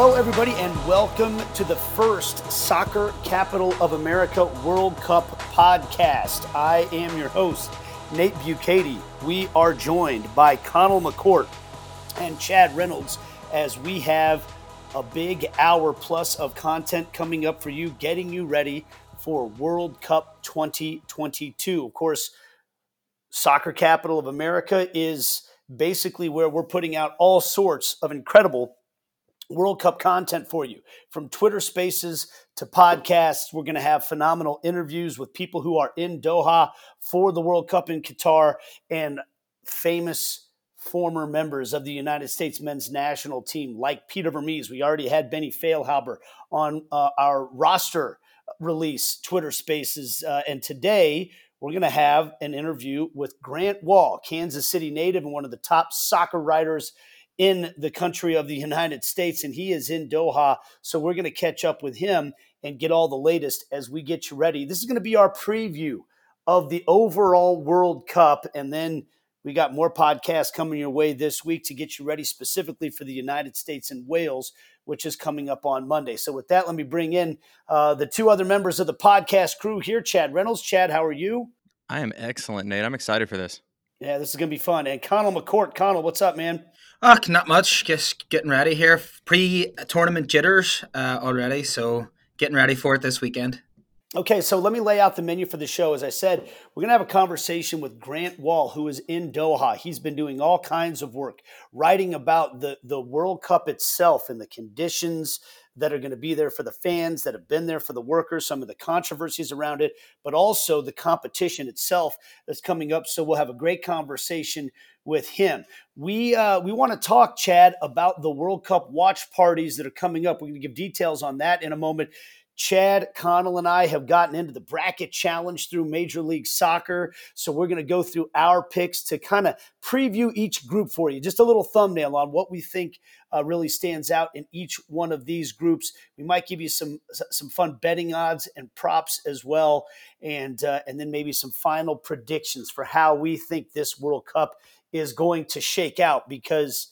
Hello, everybody, and welcome to the first Soccer Capital of America World Cup podcast. I am your host, Nate Bukaty. We are joined by Conall McCourt and Chad Reynolds as we have a big hour plus of content coming up for you, getting you ready for World Cup 2022. Of course, Soccer Capital of America is basically where we're putting out all sorts of incredible World Cup content for you from Twitter spaces to podcasts. We're going to have phenomenal interviews with people who are in Doha for the World Cup in Qatar and famous former members of the United States men's national team, like Peter Vermes. We already had Benny Feilhaber on uh, our roster release Twitter spaces. Uh, and today, we're going to have an interview with Grant Wahl, Kansas City native and one of the top soccer writers in the country of the United States, and he is in Doha. So we're going to catch up with him and get all the latest as we get you ready. This is going to be our preview of the overall World Cup, and then we got more podcasts coming your way this week to get you ready specifically for the United States and Wales, which is coming up on Monday. So, with that, let me bring in uh, the two other members of the podcast crew here Chad Reynolds. Chad, how are you? I am excellent, Nate. I'm excited for this. Yeah, this is going to be fun. And Conall McCourt. Conall, what's up, man? Oh, not much. Just getting ready here. Pre tournament jitters uh, already. So getting ready for it this weekend. Okay, so let me lay out the menu for the show. As I said, we're going to have a conversation with Grant Wahl, who is in Doha. He's been doing all kinds of work, writing about the, the World Cup itself and the conditions that are going to be there for the fans, that have been there for the workers, some of the controversies around it, but also the competition itself that's coming up. So we'll have a great conversation with him. We uh, we want to talk, Chad, about the World Cup watch parties that are coming up. We're going to give details on that in a moment. Chad Conall and I have gotten into the bracket challenge through Major League Soccer. So we're going to go through our picks to kind of preview each group for you. Just a little thumbnail on what we think uh, really stands out in each one of these groups. We might give you some some fun betting odds and props as well, and uh, and then maybe some final predictions for how we think this World Cup is going to shake out because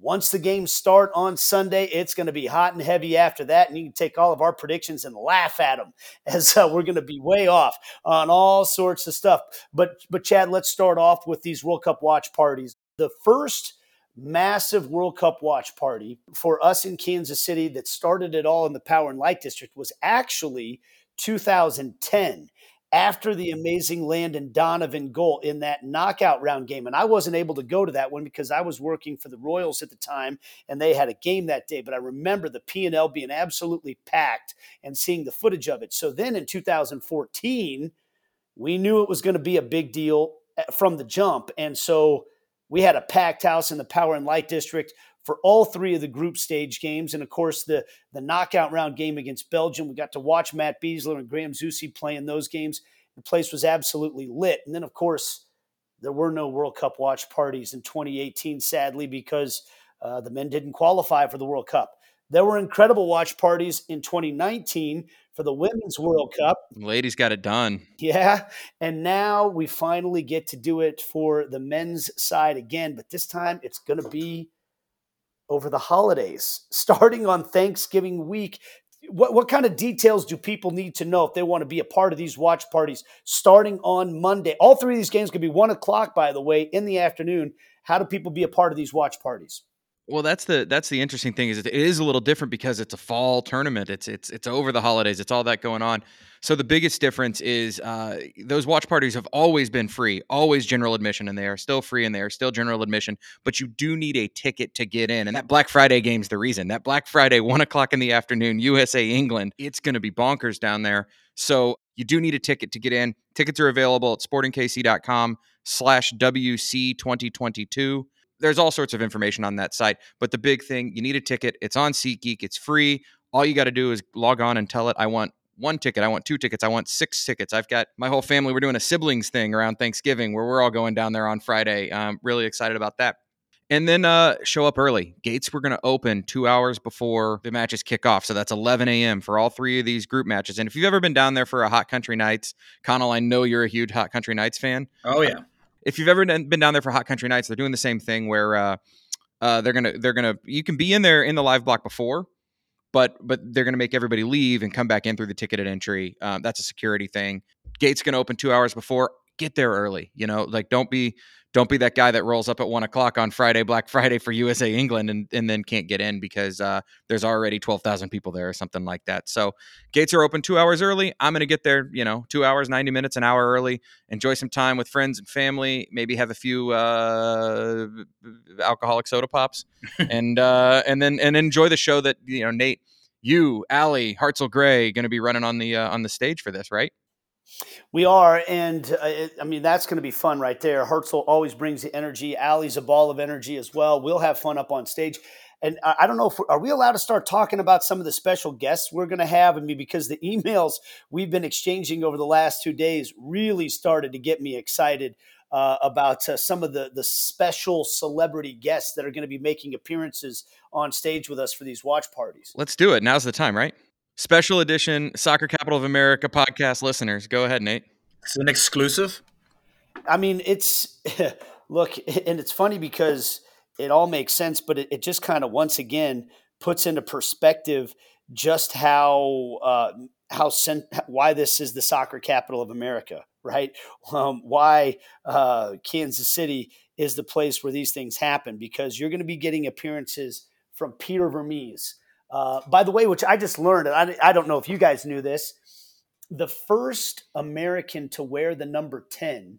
once the games start on Sunday, it's going to be hot and heavy after that. And you can take all of our predictions and laugh at them as uh, we're going to be way off on all sorts of stuff. But, but Chad, let's start off with these World Cup watch parties. The first massive World Cup watch party for us in Kansas City that started it all in the Power and Light District was actually 2010 after the amazing Landon Donovan goal in that knockout round game. And I wasn't able to go to that one because I was working for the Royals at the time and they had a game that day. But I remember the P&L being absolutely packed and seeing the footage of it. So then in 2014, we knew it was going to be a big deal eh, from the jump. And so we had a packed house in the Power and Light District for all three of the group stage games. And of course, the, the knockout round game against Belgium. We got to watch Matt Besler and Graham Zusi play in those games. The place was absolutely lit. And then, of course, there were no World Cup watch parties in 2018, sadly, because uh, the men didn't qualify for the World Cup. There were incredible watch parties in 2019 for the Women's World Cup. Ladies got it done. Yeah. And now we finally get to do it for the men's side again, but this time it's going to be over the holidays, starting on Thanksgiving week. What, what kind of details do people need to know if they want to be a part of these watch parties starting on Monday? All three of these games could be one o'clock, by the way, in the afternoon. How do people be a part of these watch parties? Well, that's the that's the interesting thing is it is a little different because it's a fall tournament. It's it's it's over the holidays. It's all that going on. So the biggest difference is uh, those watch parties have always been free, always general admission, and they are still free and they are still general admission. But you do need a ticket to get in, and that Black Friday game's the reason. That Black Friday, one o'clock in the afternoon, USA England, it's going to be bonkers down there. So you do need a ticket to get in. Tickets are available at sportingkc.com slash WC 2022 there's all sorts of information on that site. But the big thing, you need a ticket. It's on SeatGeek. It's free. All you got to do is log on and tell it, I want one ticket. I want two tickets. I want six tickets. I've got my whole family. We're doing a siblings thing around Thanksgiving where we're all going down there on Friday. I'm really excited about that. And then uh, show up early. Gates were going to open two hours before the matches kick off. So that's 11 a.m. for all three of these group matches. And if you've ever been down there for a Hot Country Nights, Conall, I know you're a huge Hot Country Nights fan. Oh, yeah if you've ever been down there for Hot Country Nights, they're doing the same thing where uh, uh, they're gonna they're gonna you can be in there in the live block before, but but they're to make everybody leave and come back in through the ticketed entry. Um, that's a security thing. Gates to open two hours before. Get there early. You know, like don't be don't be that guy that rolls up at one o'clock on Friday, Black Friday for USA England, and, and then can't get in because uh, there's already 12,000 people there or something like that. So gates are open two hours early. I'm going to get there, you know, two hours, 90 minutes, an hour early, enjoy some time with friends and family, maybe have a few uh, alcoholic soda pops, and uh, and then and enjoy the show that you know Nate, you, Allie, Hartzell Gray, going to be running on the uh, on the stage for this, right? We are, and uh, it, I mean that's going to be fun right there. Hartzell always brings the energy. Allie's a ball of energy as well. We'll have fun up on stage, and I, I don't know if are we allowed to start talking about some of the special guests we're going to have. I mean, because the emails we've been exchanging over the last two days really started to get me excited uh, about uh, some of the the special celebrity guests that are going to be making appearances on stage with us for these watch parties. Let's do it. Now's the time, right? Special edition Soccer Capital of America podcast listeners. Go ahead, Nate. It's an exclusive. I mean, it's look, and it's funny because it all makes sense, but it, it just kind of once again puts into perspective just how uh, how why this is the soccer capital of America, right? Um, why uh, Kansas City is the place where these things happen because you're going to be getting appearances from Peter Vermes, uh, by the way, which I just learned, and I, I don't know if you guys knew this, the first American to wear the number 10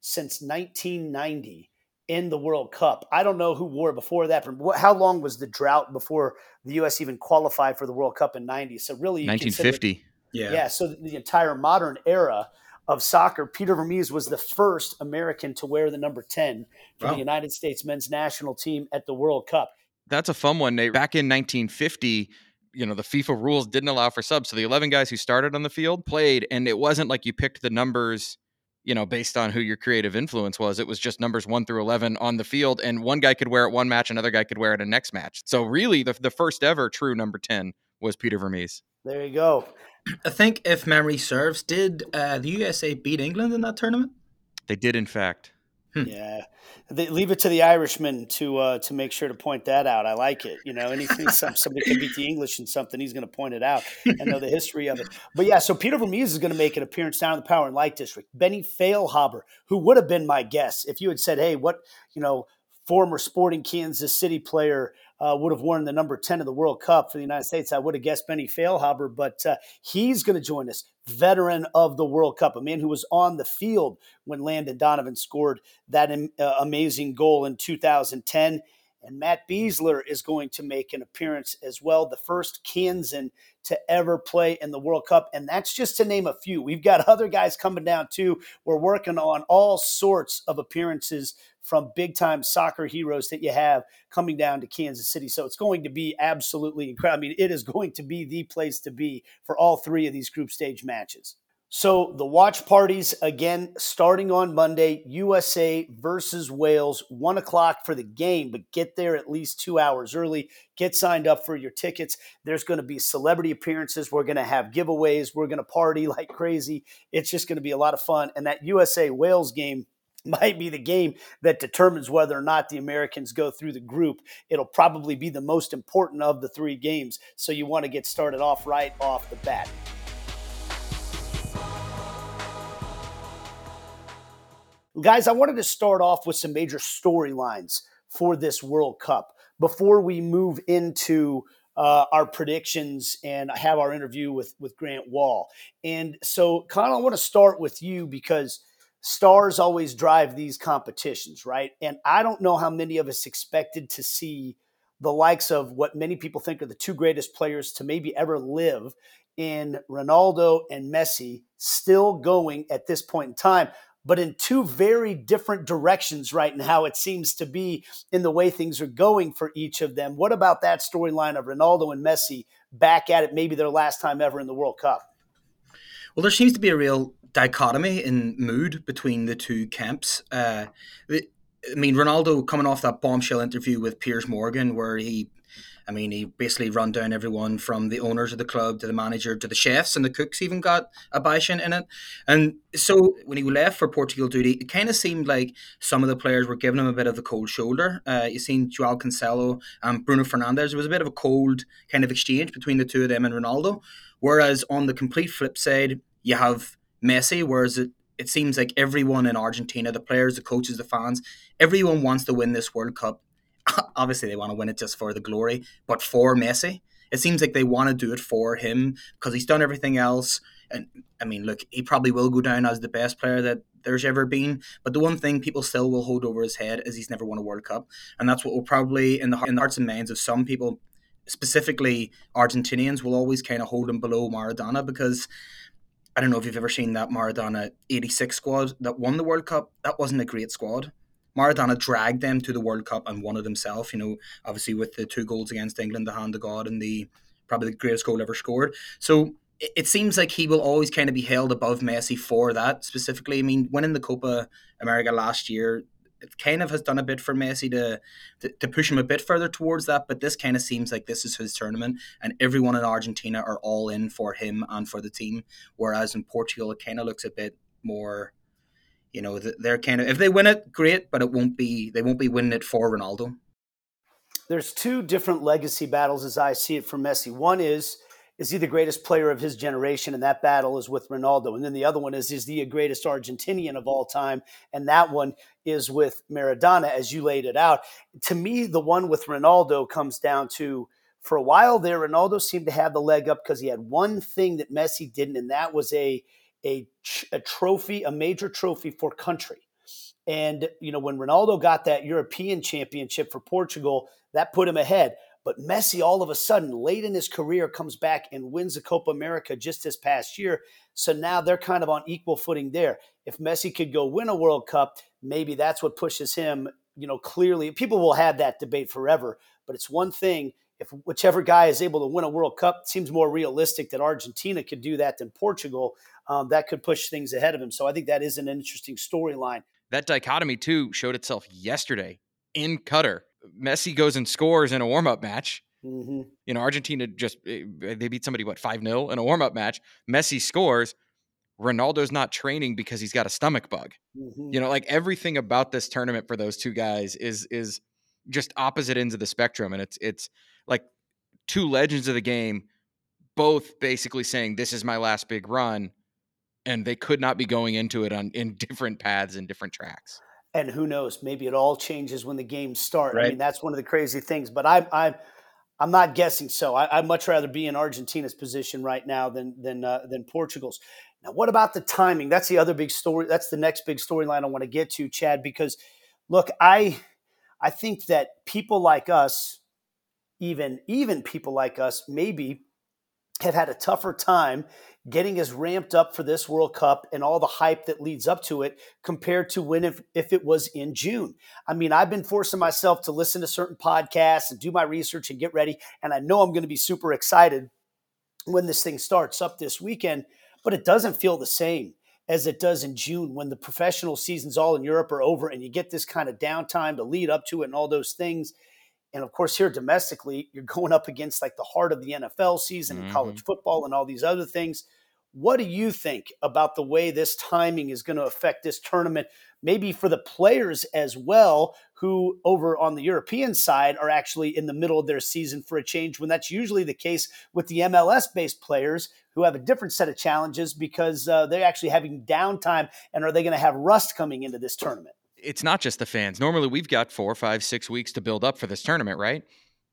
since 1990 in the World Cup. I don't know who wore before that. From how long was the drought before the U.S. even qualified for the World Cup in '90? So really, 1950. Yeah, yeah. So the entire modern era of soccer, Peter Vermes was the first American to wear the number 10 for wow. the United States men's national team at the World Cup that's a fun one, Nate. Back in 1950, you know, the FIFA rules didn't allow for subs. So the 11 guys who started on the field played, and it wasn't like you picked the numbers, you know, based on who your creative influence was. It was just numbers one through 11 on the field, and one guy could wear it one match, another guy could wear it a next match. So really, the, the first ever true number 10 was Peter Vermes. There you go. I think, if memory serves, did uh, the USA beat England in that tournament? They did, in fact. Hmm. Yeah, they, leave it to the Irishman to uh, to make sure to point that out. I like it. You know, anything some, somebody can beat the English in something, he's going to point it out and know the history of it. But yeah, so Peter Vermes is going to make an appearance down in the Power and Light District. Benny Feilhaber, who would have been my guess if you had said, "Hey, what you know." Former Sporting Kansas City player uh, would have worn the number 10 of the World Cup for the United States. I would have guessed Benny Feilhaber, but uh, he's going to join us. Veteran of the World Cup, a man who was on the field when Landon Donovan scored that uh, amazing goal in 2010. And Matt Besler is going to make an appearance as well, the first Kansan to ever play in the World Cup. And that's just to name a few. We've got other guys coming down too. We're working on all sorts of appearances from big time soccer heroes that you have coming down to Kansas City. So it's going to be absolutely incredible. I mean, it is going to be the place to be for all three of these group stage matches. So the watch parties again starting on Monday, USA versus Wales, one o'clock for the game, but get there at least two hours early. Get signed up for your tickets. There's going to be celebrity appearances. We're going to have giveaways. We're going to party like crazy. It's just going to be a lot of fun. And that USA Wales game might be the game that determines whether or not the Americans go through the group. It'll probably be the most important of the three games. So you want to get started off right off the bat. Guys, I wanted to start off with some major storylines for this World Cup before we move into uh, our predictions and have our interview with, with Grant Wahl. And so, Conall, I want to start with you because stars always drive these competitions, right? And I don't know how many of us expected to see the likes of what many people think are the two greatest players to maybe ever live in Ronaldo and Messi still going at this point in time but in two very different directions right now, it seems to be in the way things are going for each of them. What about that storyline of Ronaldo and Messi back at it, maybe their last time ever in the World Cup? Well, there seems to be a real dichotomy in mood between the two camps. Uh, I mean, Ronaldo coming off that bombshell interview with Piers Morgan, where he I mean, he basically run down everyone from the owners of the club to the manager to the chefs and the cooks even got a bison in it. And so when he left for Portugal duty, it kind of seemed like some of the players were giving him a bit of the cold shoulder. Uh, you seen Joao Cancelo and Bruno Fernandes. There was a bit of a cold kind of exchange between the two of them and Ronaldo. Whereas on the complete flip side, you have Messi, whereas it, it seems like everyone in Argentina, the players, the coaches, the fans, everyone wants to win this World Cup obviously they want to win it just for the glory, but for Messi, it seems like they want to do it for him because he's done everything else. And I mean, look, he probably will go down as the best player that there's ever been. But the one thing people still will hold over his head is he's never won a World Cup, and that's what will probably in the in the hearts and minds of some people, specifically Argentinians, will always kind of hold him below Maradona because. I don't know if you've ever seen that Maradona 86 squad that won the World Cup. That wasn't a great squad. Maradona dragged them to the World Cup and won it himself. You know, obviously with the two goals against England, the hand of God, and the probably the greatest goal ever scored. So it, it seems like he will always kind of be held above Messi for that specifically. I mean, winning the Copa America last year, it kind of has done a bit for Messi to, to, to push him a bit further towards that. But this kind of seems like this is his tournament, and everyone in Argentina are all in for him and for the team. Whereas in Portugal, it kind of looks a bit more you know they're kind of if they win it great but it won't be they won't be winning it for ronaldo. There's two different legacy battles as i see it for messi. One is is he the greatest player of his generation? And that battle is with ronaldo. And then the other one is is he the greatest argentinian of all time? And that one is with maradona as you laid it out. To me the one with ronaldo comes down to for a while there ronaldo seemed to have the leg up because he had one thing that messi didn't and that was a a, a trophy, a major trophy for country. And, you know, when Ronaldo got that European championship for Portugal, that put him ahead. But Messi, all of a sudden, late in his career, comes back and wins the Copa America just this past year. So now they're kind of on equal footing there. If Messi could go win a World Cup, maybe that's what pushes him, you know, clearly. People will have that debate forever, but it's one thing if whichever guy is able to win a World Cup, seems more realistic that Argentina could do that than Portugal. Um, that could push things ahead of him. So I think that is an interesting storyline. That dichotomy too showed itself yesterday in Qatar. Messi goes and scores in a warm up match. Mm-hmm. You know, Argentina just eh, they beat somebody what five 0 in a warm up match. Messi scores. Ronaldo's not training because he's got a stomach bug. Mm-hmm. You know, like everything about this tournament for those two guys is is just opposite ends of the spectrum, and it's it's like two legends of the game, both basically saying this is my last big run, and they could not be going into it on in different paths and different tracks. And who knows? Maybe it all changes when the games start. Right. I mean, that's one of the crazy things. But I'm I'm I'm not guessing so. I, would much rather be in Argentina's position right now than than uh, than Portugal's. Now, what about the timing? That's the other big story. That's the next big storyline I want to get to, Chad. Because look, I I think that people like us even even people like us maybe have had a tougher time getting as ramped up for this World Cup and all the hype that leads up to it compared to when if, if it was in June. I mean, I've been forcing myself to listen to certain podcasts and do my research and get ready. And I know I'm going to be super excited when this thing starts up this weekend, but it doesn't feel the same as it does in June when the professional seasons all in Europe are over and you get this kind of downtime to lead up to it and all those things. And of course, here domestically, you're going up against like the heart of the NFL season mm-hmm. and college football and all these other things. What do you think about the way this timing is going to affect this tournament? Maybe for the players as well, who over on the European side are actually in the middle of their season for a change, when that's usually the case with the MLS based players who have a different set of challenges because uh, they're actually having downtime. And are they going to have rust coming into this tournament? It's not just the fans. Normally, we've got four, five, six weeks to build up for this tournament, right?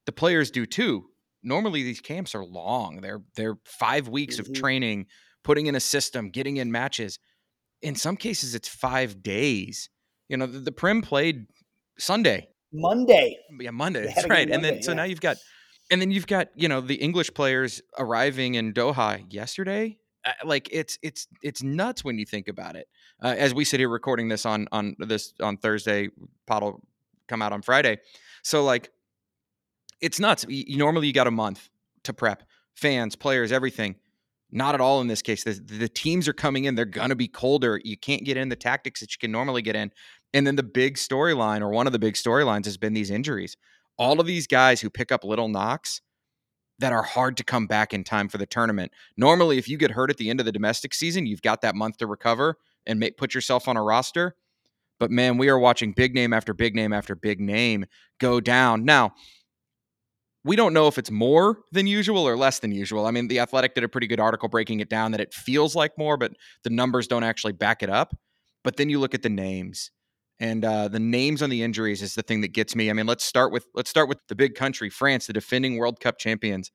The players do too. Normally, these camps are long. They're they're five weeks mm-hmm. of training, putting in a system, getting in matches. In some cases, it's five days. You know, the, the Prem played Sunday, Monday. Yeah, Monday. That's right. Monday, and then so now you've got, and then you've got you know the English players arriving in Doha yesterday like it's it's it's nuts when you think about it. Uh, as we sit here recording this on on this on Thursday, pot will come out on Friday. So like, it's nuts. You, normally you got a month to prep fans, players, everything. Not at all in this case. The, the teams are coming in; they're gonna be colder. You can't get in the tactics that you can normally get in. And then the big storyline, or one of the big storylines, has been these injuries. all of these guys who pick up little knocks that are hard to come back in time for the tournament. Normally, if you get hurt at the end of the domestic season, you've got that month to recover and put yourself on a roster. But man, we are watching big name after big name after big name go down. Now, we don't know if it's more than usual or less than usual. I mean, The Athletic did a pretty good article breaking it down that it feels like more, but the numbers don't actually back it up. But then you look at the names, and uh, the names on the injuries is the thing that gets me. I mean, let's start with let's start with the big country, France, the defending World Cup champions.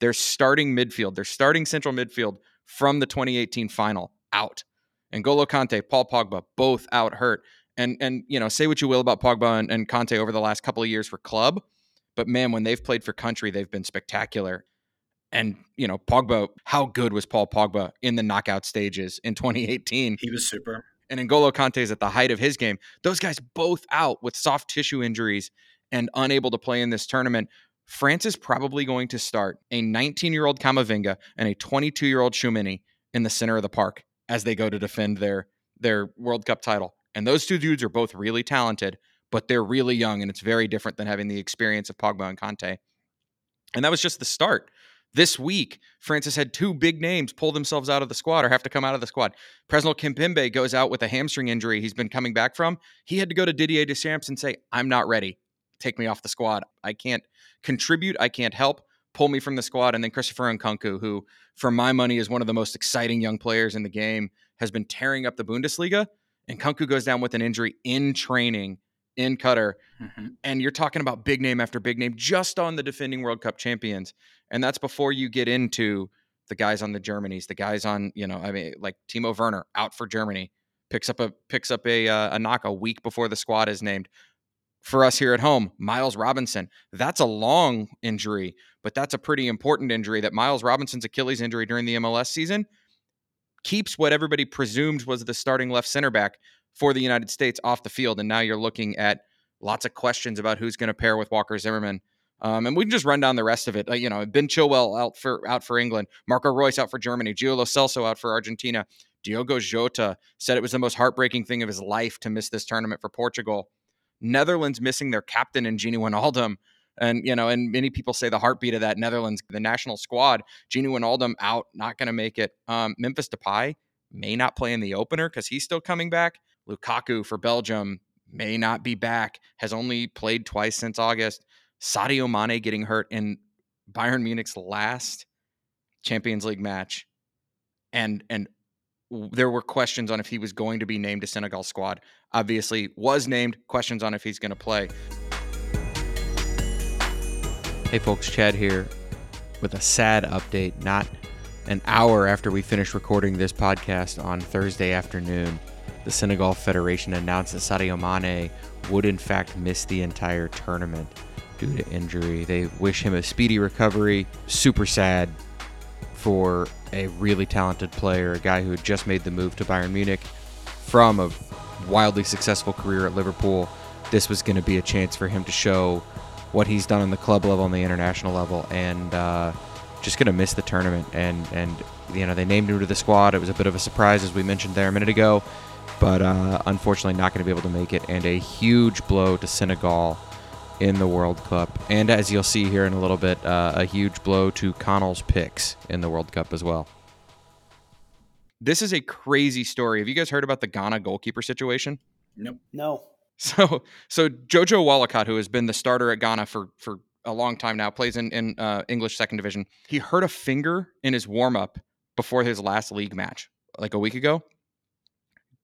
They're starting midfield. They're starting central midfield from the 2018 final out. N'Golo Kante, Paul Pogba, both out hurt. And and you know, say what you will about Pogba and, and Kante over the last couple of years for club, but man, when they've played for country, they've been spectacular. And, you know, Pogba, how good was Paul Pogba in the knockout stages in 2018? He was super. And N'Golo Kante is at the height of his game. Those guys both out with soft tissue injuries and unable to play in this tournament. France is probably going to start a 19 year old Kamavinga and a 22 year old Tchouameni in the center of the park as they go to defend their their World Cup title. And those two dudes are both really talented but they're really young, and it's very different than having the experience of Pogba and Kante. And that was just the start. This week, Francis had two big names pull themselves out of the squad or have to come out of the squad. Presnel Kimpembe goes out with a hamstring injury he's been coming back from. He had to go to Didier Deschamps and say, I'm not ready. Take me off the squad. I can't contribute. I can't help. Pull me from the squad. And then Christopher Nkunku, who, for my money, is one of the most exciting young players in the game, has been tearing up the Bundesliga. Nkunku goes down with an injury in training in Qatar. Mm-hmm. And you're talking about big name after big name just on the defending World Cup champions. And that's before you get into the guys on the Germanys, the guys on, you know, I mean, like Timo Werner out for Germany, picks up a picks up a uh, a knock a week before the squad is named. For us here at home, Miles Robinson, that's a long injury, but that's a pretty important injury. That Miles Robinson's Achilles injury during the MLS season keeps what everybody presumed was the starting left center back for the United States off the field. And now you're looking at lots of questions about who's going to pair with Walker Zimmerman. Um, and we can just run down the rest of it. Uh, you know, Ben Chilwell out for out for England, Marco Reus out for Germany, Gio Celso out for Argentina. Diogo Jota said it was the most heartbreaking thing of his life to miss this tournament for Portugal. Netherlands missing their captain in Gini Wijnaldum. And, you know, and many people say the heartbeat of that Netherlands, the national squad, Gini Wijnaldum out, not going to make it. Um, Memphis Depay may not play in the opener because he's still coming back. Lukaku for Belgium may not be back, has only played twice since August. Sadio Mane getting hurt in Bayern Munich's last Champions League match. And and there were questions on if he was going to be named to Senegal squad. Obviously was named, questions on if he's going to play. Hey folks, Chad here with a sad update, not an hour after we finished recording this podcast on Thursday afternoon the Senegal Federation announced that Sadio Mane would in fact miss the entire tournament due to injury. They wish him a speedy recovery. Super sad for a really talented player, a guy who had just made the move to Bayern Munich from a wildly successful career at Liverpool. This was going to be a chance for him to show what he's done on the club level and the international level, and uh, just going to miss the tournament. And and you know they named him to the squad. It was a bit of a surprise, as we mentioned there a minute ago but uh, unfortunately not going to be able to make it. And a huge blow to Senegal in the World Cup. And as you'll see here in a little bit, uh, a huge blow to Conall's picks in the World Cup as well. This is a crazy story. Have you guys heard about the Ghana goalkeeper situation? Nope. No. So, so Jojo Wollacott, who has been the starter at Ghana for for a long time now, plays in in uh, English second division. He hurt a finger in his warm up before his last league match, like a week ago.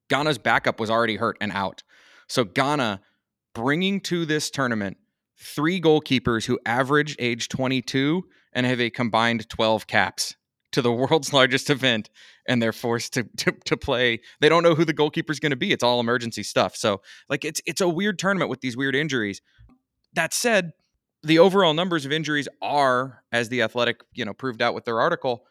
Ghana's backup was already hurt and out. So Ghana bringing to this tournament three goalkeepers who average age 22 and have a combined 12 caps to the world's largest event and they're forced to to, to play. They don't know who the goalkeeper is going to be. It's all emergency stuff. So like it's it's a weird tournament with these weird injuries. That said the overall numbers of injuries are as the athletic you know proved out with their article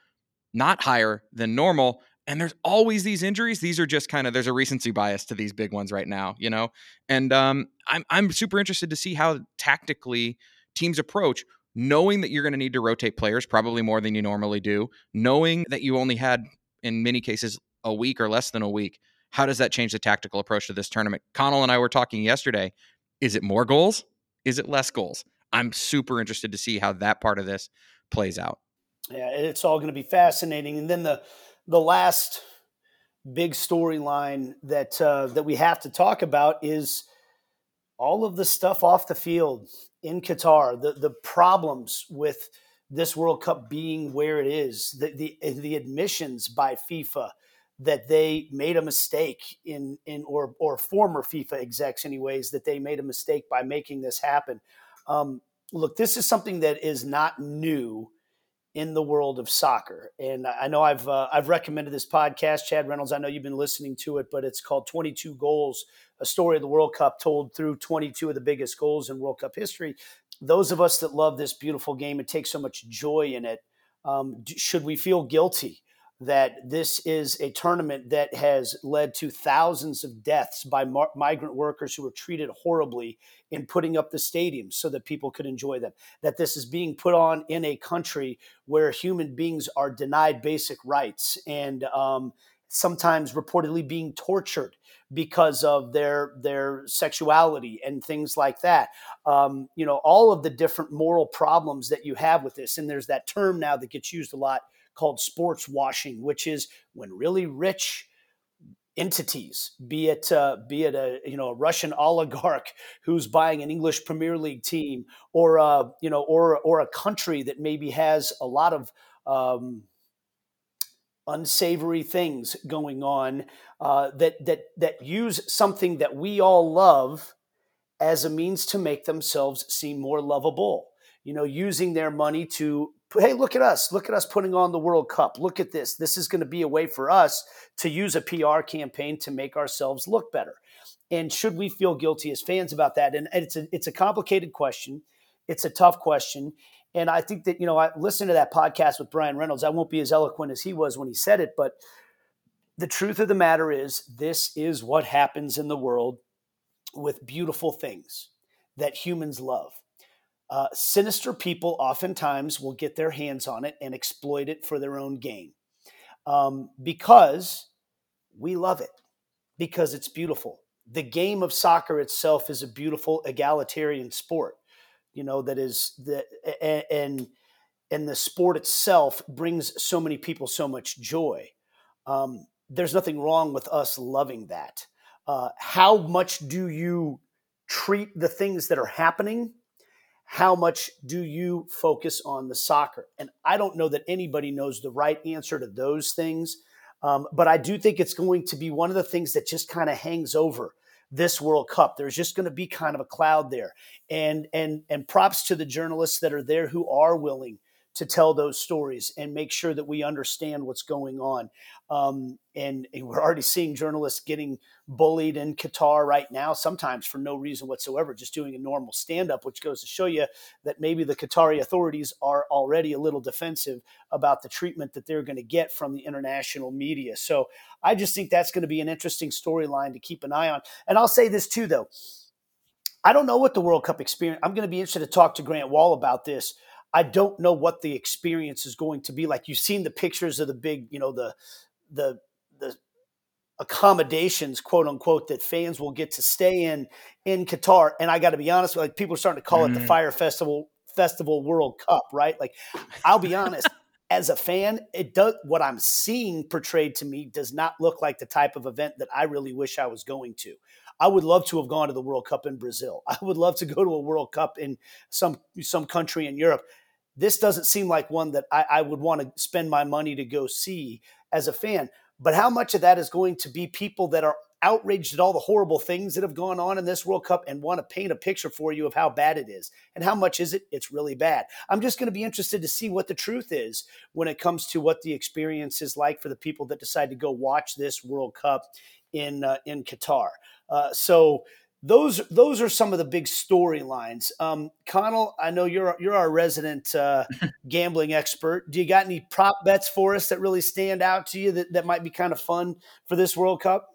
not higher than normal and there's always these injuries. These are just kind of there's a recency bias to these big ones right now, you know. And um, I'm I'm super interested to see how tactically teams approach knowing that you're going to need to rotate players probably more than you normally do, knowing that you only had in many cases a week or less than a week. How does that change the tactical approach to this tournament? Conall and I were talking yesterday. Is it more goals? Is it less goals? I'm super interested to see how that part of this plays out. Yeah, it's all going to be fascinating. And then the the last big storyline that uh, that we have to talk about is all of the stuff off the field in Qatar, the the problems with this World Cup being where it is, the the, the admissions by FIFA that they made a mistake in in or or former FIFA execs anyways that they made a mistake by making this happen. Um, look, this is something that is not new in the world of soccer. And I know I've uh, I've recommended this podcast, Chad Reynolds. I know you've been listening to it, but it's called 22 Goals: A Story of the World Cup Told Through 22 of the Biggest Goals in World Cup History. Those of us that love this beautiful game and take so much joy in it, um, should we feel guilty that this is a tournament that has led to thousands of deaths by mar- migrant workers who were treated horribly in putting up the stadiums so that people could enjoy them. That this is being put on in a country where human beings are denied basic rights and um, sometimes reportedly being tortured because of their their sexuality and things like that. Um, you know, all of the different moral problems that you have with this. And there's that term now that gets used a lot called sports washing, which is when really rich entities, be it uh, be it a you know a Russian oligarch who's buying an English Premier League team, or uh, you know, or or a country that maybe has a lot of um, unsavory things going on uh, that that that use something that we all love as a means to make themselves seem more lovable. You know, using their money to hey, look at us. Look at us putting on the World Cup. Look at this. This is going to be a way for us to use a PR campaign to make ourselves look better. And should we feel guilty as fans about that? And it's a it's a complicated question. It's a tough question. And I think that, you know, I listened to that podcast with Brian Reynolds. I won't be as eloquent as he was when he said it, but the truth of the matter is this is what happens in the world with beautiful things that humans love uh, sinister people oftentimes will get their hands on it and exploit it for their own gain um, because we love it, because it's beautiful. The game of soccer itself is a beautiful egalitarian sport, you know, that is the and and the sport itself brings so many people so much joy. Um, there's nothing wrong with us loving that. Uh, how much do you treat the things that are happening how much do you focus on the soccer? And I don't know that anybody knows the right answer to those things. Um, but I do think it's going to be one of the things that just kind of hangs over this World Cup. There's just going to be kind of a cloud there. And and and props to the journalists that are there who are willing to tell those stories and make sure that we understand what's going on. Um, and, and, we're already seeing journalists getting bullied in Qatar right now, sometimes for no reason whatsoever, just doing a normal stand up, which goes to show you that maybe the Qatari authorities are already a little defensive about the treatment that they're going to get from the international media. So I just think that's going to be an interesting storyline to keep an eye on. And I'll say this too, though. I don't know what the World Cup experience. I'm going to be interested to talk to Grant Wahl about this I don't know what the experience is going to be like. You've seen the pictures of the big, you know, the the the accommodations, quote unquote, that fans will get to stay in in Qatar. And I got to be honest, like people are starting to call mm. it the mm. Fyre Festival Festival World Cup, right? Like, I'll be honest. as a fan, it does what I'm seeing portrayed to me does not look like the type of event that I really wish I was going to. I would love to have gone to the World Cup in Brazil. I would love to go to a World Cup in some some country in Europe. This doesn't seem like one that I, I would want to spend my money to go see as a fan. But how much of that is going to be people that are outraged at all the horrible things that have gone on in this World Cup and want to paint a picture for you of how bad it is. And how much is it? It's really bad. I'm just going to be interested to see what the truth is when it comes to what the experience is like for the people that decide to go watch this World Cup in uh, in Qatar. Uh, so those those are some of the big storylines. Um, Conall, I know you're you're our resident uh, gambling expert. Do you got any prop bets for us that really stand out to you that, that might be kind of fun for this World Cup?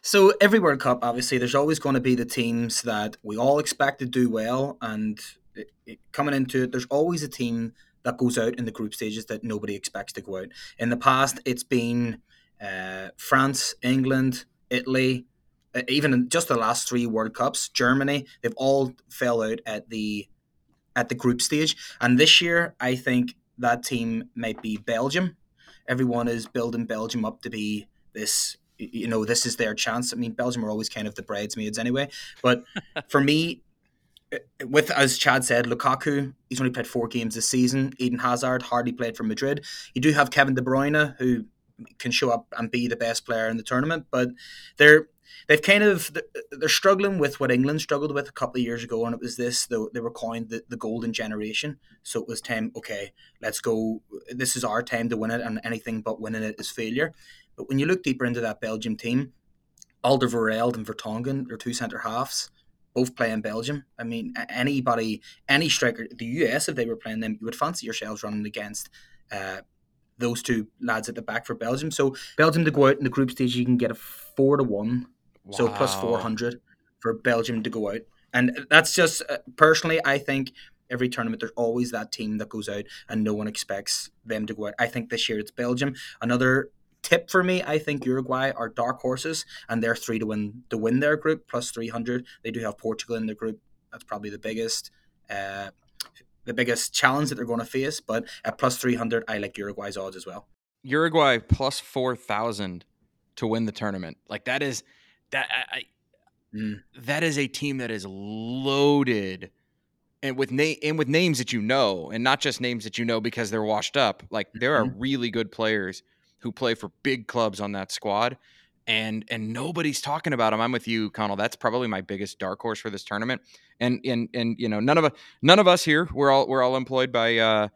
So every World Cup, obviously, there's always going to be the teams that we all expect to do well, and it, it, coming into it, there's always a team that goes out in the group stages that nobody expects to go out. In the past, it's been uh, France, England, Italy, Uh, even in just the last three World Cups, Germany, they've all fell out at the at the group stage. And this year, I think that team might be Belgium. Everyone is building Belgium up to be this you know this is their chance. I mean, Belgium are always kind of the bridesmaids anyway. But for me, uh, uh, with as Chad said, Lukaku, he's only played four games this season. Eden Hazard hardly played for Madrid. You do have Kevin De Bruyne, who can show up and be the best player in the tournament, but they're they've kind of they're struggling with what England struggled with a couple of years ago, and it was this Though they were coined the, the golden generation. So it was time, okay, let's go. This is our time to win it, and anything but winning it is failure. But when you look deeper into that Belgium team, Alder Alderweireld and Vertonghen, their two centre halves, both play in Belgium. I mean, anybody, any striker, the US, if they were playing them, you would fancy yourselves running against uh, those two lads at the back for Belgium. So Belgium to go out in the group stage, you can get a four to one, wow. so plus four hundred for Belgium to go out, and that's just uh, personally, I think every tournament there's always that team that goes out and no one expects them to go out. I think this year it's Belgium. Another tip for me, I think Uruguay are dark horses, and they're three to win to win their group plus three hundred. They do have Portugal in their group. That's probably the biggest. Uh, the biggest challenge that they're going to face, but at plus 300, I like Uruguay's odds as well. Uruguay plus 4,000 to win the tournament. Like that is that I, mm. that is a team that is loaded and with name and with names that you know and not just names that you know because they're washed up. Like there are mm-hmm. really good players who play for big clubs on that squad. And and nobody's talking about them. I'm with you, Conall. That's probably my biggest dark horse for this tournament. And and and you know, none of us none of us here, we're all we're all employed by uh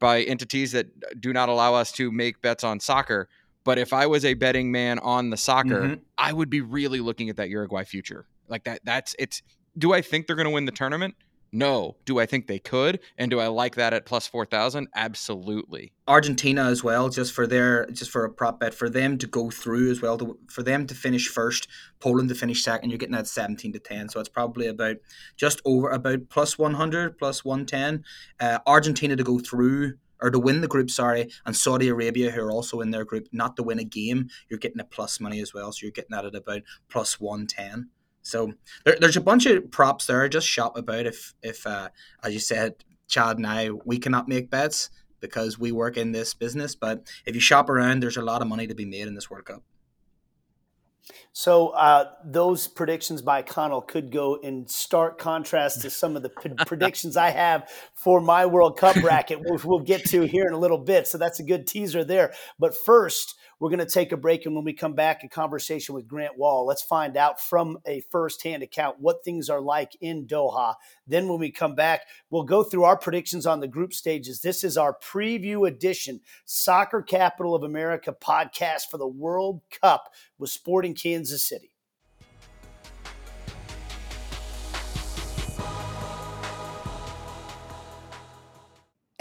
by entities that do not allow us to make bets on soccer. But if I was a betting man on the soccer, mm-hmm. I would be really looking at that Uruguay future. Like that that's it's do I think they're going to win the tournament? No. Do I think they could? And do I like that at plus 4,000? Absolutely. Argentina as well, just for their, just for a prop bet, for them to go through as well, to, for them to finish first, Poland to finish second, you're getting that 17 to 10. So it's probably about just over about plus 100, plus 110. Uh, Argentina to go through or to win the group, sorry, and Saudi Arabia, who are also in their group, not to win a game, you're getting a plus money as well. So you're getting that at about plus 110. So there, there's a bunch of props there. Just shop about if if uh, as you said, Chad and I we cannot make bets because we work in this business. But if you shop around, there's a lot of money to be made in this World Cup. So uh, those predictions by Conall could go in stark contrast to some of the p- predictions I have for my World Cup bracket, which we'll get to here in a little bit. So that's a good teaser there. But first, we're going to take a break, and when we come back, a conversation with Grant Wahl. Let's find out from a firsthand account what things are like in Doha. Then, when we come back, we'll go through our predictions on the group stages. This is our preview edition, Soccer Capital of America podcast for the World Cup with Sporting Kansas City.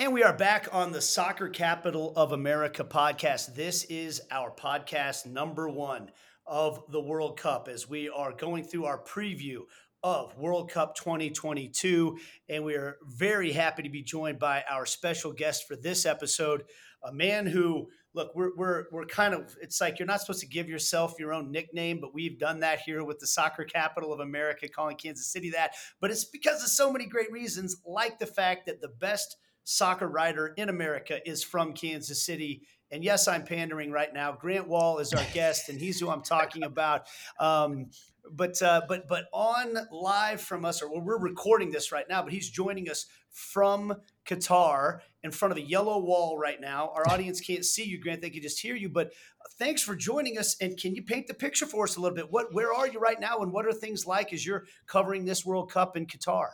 And we are back on the Soccer Capital of America podcast. This is our podcast number one of the World Cup as we are going through our preview of World Cup 2022. And we are very happy to be joined by our special guest for this episode, a man who, look, we're, we're, we're kind of, it's like you're not supposed to give yourself your own nickname, but we've done that here with the Soccer Capital of America, calling Kansas City that. But it's because of so many great reasons, like the fact that the best soccer writer in America is from Kansas City. And yes, I'm pandering right now. Grant Wahl is our guest, and he's who I'm talking about. Um, but uh, but but on live from us, or we're recording this right now. But he's joining us from Qatar in front of a yellow wall right now. Our audience can't see you, Grant; they can just hear you. But thanks for joining us. And can you paint the picture for us a little bit? What where are you right now, and what are things like as you're covering this World Cup in Qatar?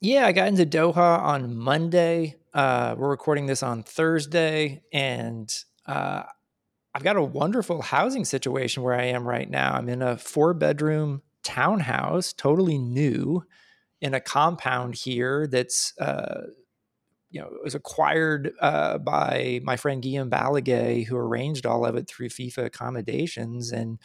Yeah, I got into Doha on Monday. Uh, we're recording this on Thursday, and uh, I've got a wonderful housing situation where I am right now. I'm in a four bedroom townhouse, totally new, in a compound here that's uh, you know it was acquired uh, by my friend Guillaume Balaguer, who arranged all of it through FIFA accommodations, and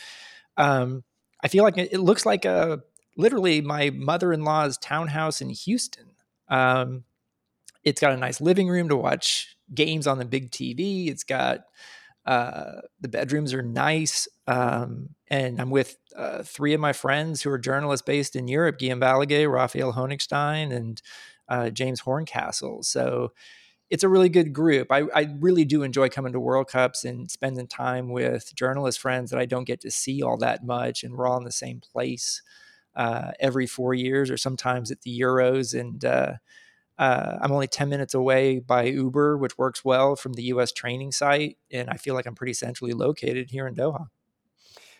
um, I feel like it looks like a literally my mother-in-law's townhouse in Houston. Um, it's got a nice living room to watch games on the big TV. It's got uh, the bedrooms are nice, um, and I'm with uh, three of my friends who are journalists based in Europe: Guillaume Balaguer, Raphael Honigstein, and uh, James Horncastle. So it's a really good group. I, I really do enjoy coming to World Cups and spending time with journalist friends that I don't get to see all that much, and we're all in the same place uh, every four years or sometimes at the Euros. And uh, uh, I'm only 10 minutes away by Uber, which works well from the US training site. And I feel like I'm pretty centrally located here in Doha.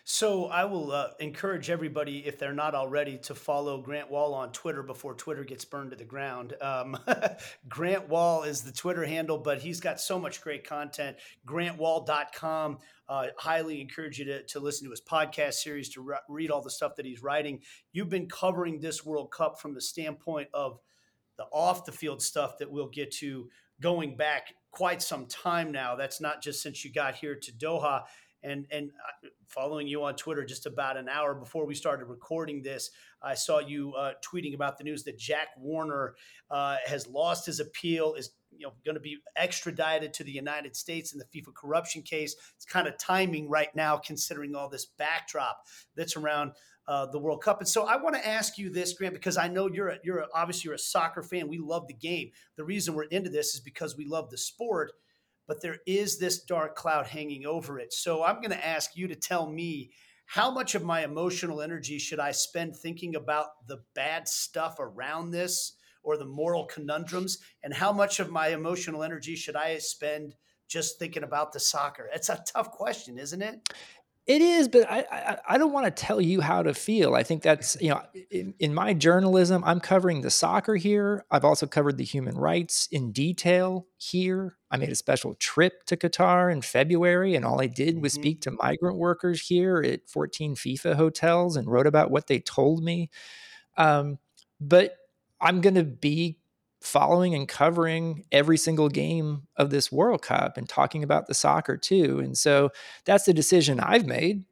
So I will uh, encourage everybody, if they're not already, to follow Grant Wahl on Twitter before Twitter gets burned to the ground. Um, Grant Wahl is the Twitter handle, but he's got so much great content. GrantWahl.com. Uh, highly encourage you to, to listen to his podcast series, to re- read all the stuff that he's writing. You've been covering this World Cup from the standpoint of the off the field stuff that we'll get to going back quite some time now. That's not just since you got here to Doha and and uh, following you on Twitter just about an hour before we started recording this, I saw you uh, tweeting about the news that Jack Warner uh, has lost his appeal, is you know going to be extradited to the United States in the FIFA corruption case. It's kind of timing right now, considering all this backdrop that's around. Uh, the World Cup, and so I want to ask you this, Grant, because I know you're a, you're a, obviously you're a soccer fan. We love the game. The reason we're into this is because we love the sport but there is this dark cloud hanging over it. So I'm going to ask you to tell me how much of my emotional energy should I spend thinking about the bad stuff around this or the moral conundrums? And how much of my emotional energy should I spend just thinking about the soccer? It's a tough question, isn't it? It is, but I, I, I don't want to tell you how to feel. I think that's you know in, in, my journalism, I'm covering the soccer here. I've also covered the human rights in detail here. I made a special trip to Qatar in February, and all I did was mm-hmm. speak to migrant workers here at 14 FIFA hotels and wrote about what they told me. Um, but I'm going to be following and covering every single game of this World Cup and talking about the soccer too. And so that's the decision I've made.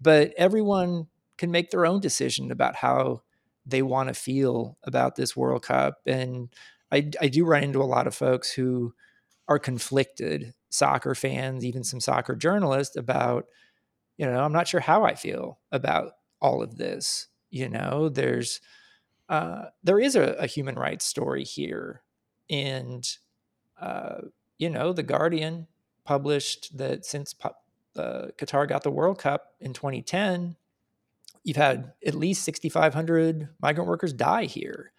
But everyone can make their own decision about how they want to feel about this World Cup. And I, I do run into a lot of folks who are conflicted, soccer fans, even some soccer journalists, about, you know, I'm not sure how I feel about all of this. You know, there's, uh, there is a, a, human rights story here, and uh, you know, the Guardian published that since uh, Qatar got the World Cup in 2010, you've had at least 6,500 migrant workers die here.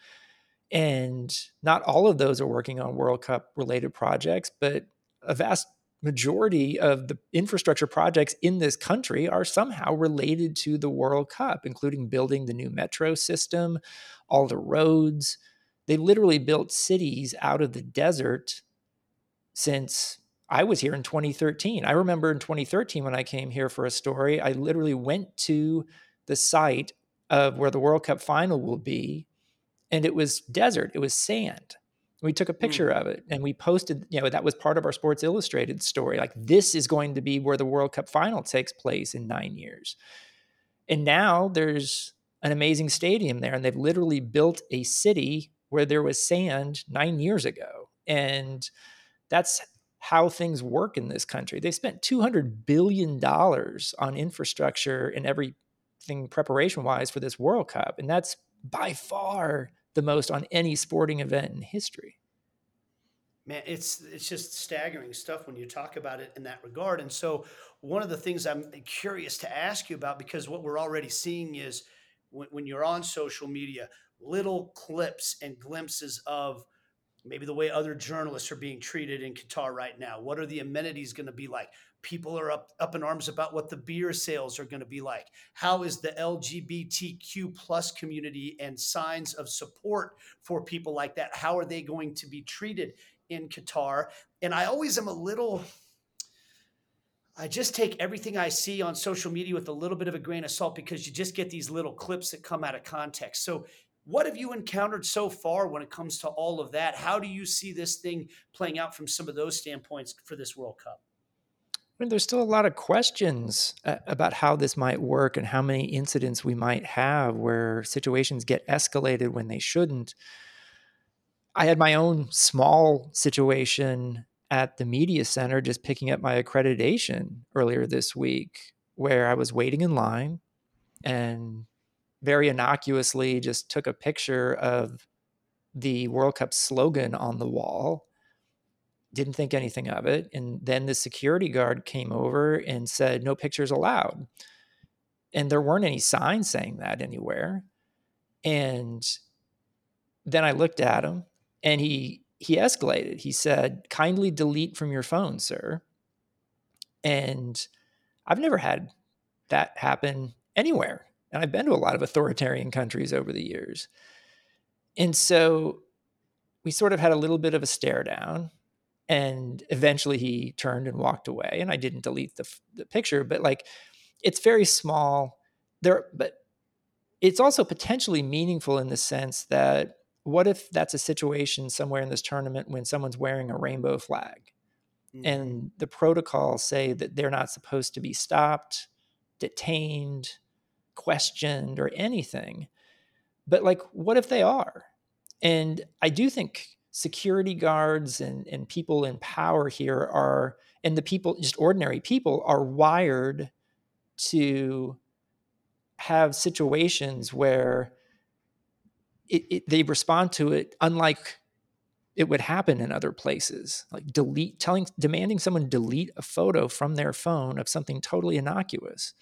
And not all of those are working on World Cup related projects, but a vast majority of the infrastructure projects in this country are somehow related to the World Cup, including building the new metro system, all the roads. They literally built cities out of the desert since I was here in 2013. I remember in 2013 when I came here for a story, I literally went to the site of where the World Cup final will be, and it was desert, it was sand. We took a hmm. picture mm. of it and we posted, you know, that was part of our Sports Illustrated story. Like, this is going to be where the World Cup final takes place in nine years. And now there's an amazing stadium there, and they've literally built a city where there was sand nine years ago. And that's how things work in this country. They spent $200 billion on infrastructure and everything preparation wise for this World Cup. And that's by far the most on any sporting event in history. Man, it's it's just staggering stuff when you talk about it in that regard. And so, one of the things I'm curious to ask you about, because what we're already seeing is when, when you're on social media, little clips and glimpses of maybe the way other journalists are being treated in Qatar right now. What are the amenities going to be like? People are up up in arms about what the beer sales are going to be like. How is the LGBTQ plus community and signs of support for people like that? How are they going to be treated in Qatar? And I always am a little I just take everything I see on social media with a little bit of a grain of salt because you just get these little clips that come out of context. So what have you encountered so far when it comes to all of that? How do you see this thing playing out from some of those standpoints for this World Cup? I mean, there's still a lot of questions uh, about how this might work and how many incidents we might have where situations get escalated when they shouldn't. I had my own small situation at the media center just picking up my accreditation earlier this week where I was waiting in line and very innocuously just took a picture of the World Cup slogan on the wall. Didn't think anything of it. And then the security guard came over and said, no pictures allowed. And there weren't any signs saying that anywhere. And then I looked at him and he he escalated. He said, "Kindly delete from your phone, sir." And I've never had that happen anywhere. And I've been to a lot of authoritarian countries over the years. And so we sort of had a little bit of a stare down. And eventually he turned and walked away. And I didn't delete the, the picture, but like it's very small. There, but it's also potentially meaningful in the sense that what if that's a situation somewhere in this tournament when someone's wearing a rainbow flag mm-hmm. and the protocols say that they're not supposed to be stopped, detained, questioned, or anything? But like, what if they are? And I do think security guards and, and people in power here are, and the people, just ordinary people, are wired to have situations where it, it, they respond to it unlike it would happen in other places like delete telling demanding someone delete a photo from their phone of something totally innocuous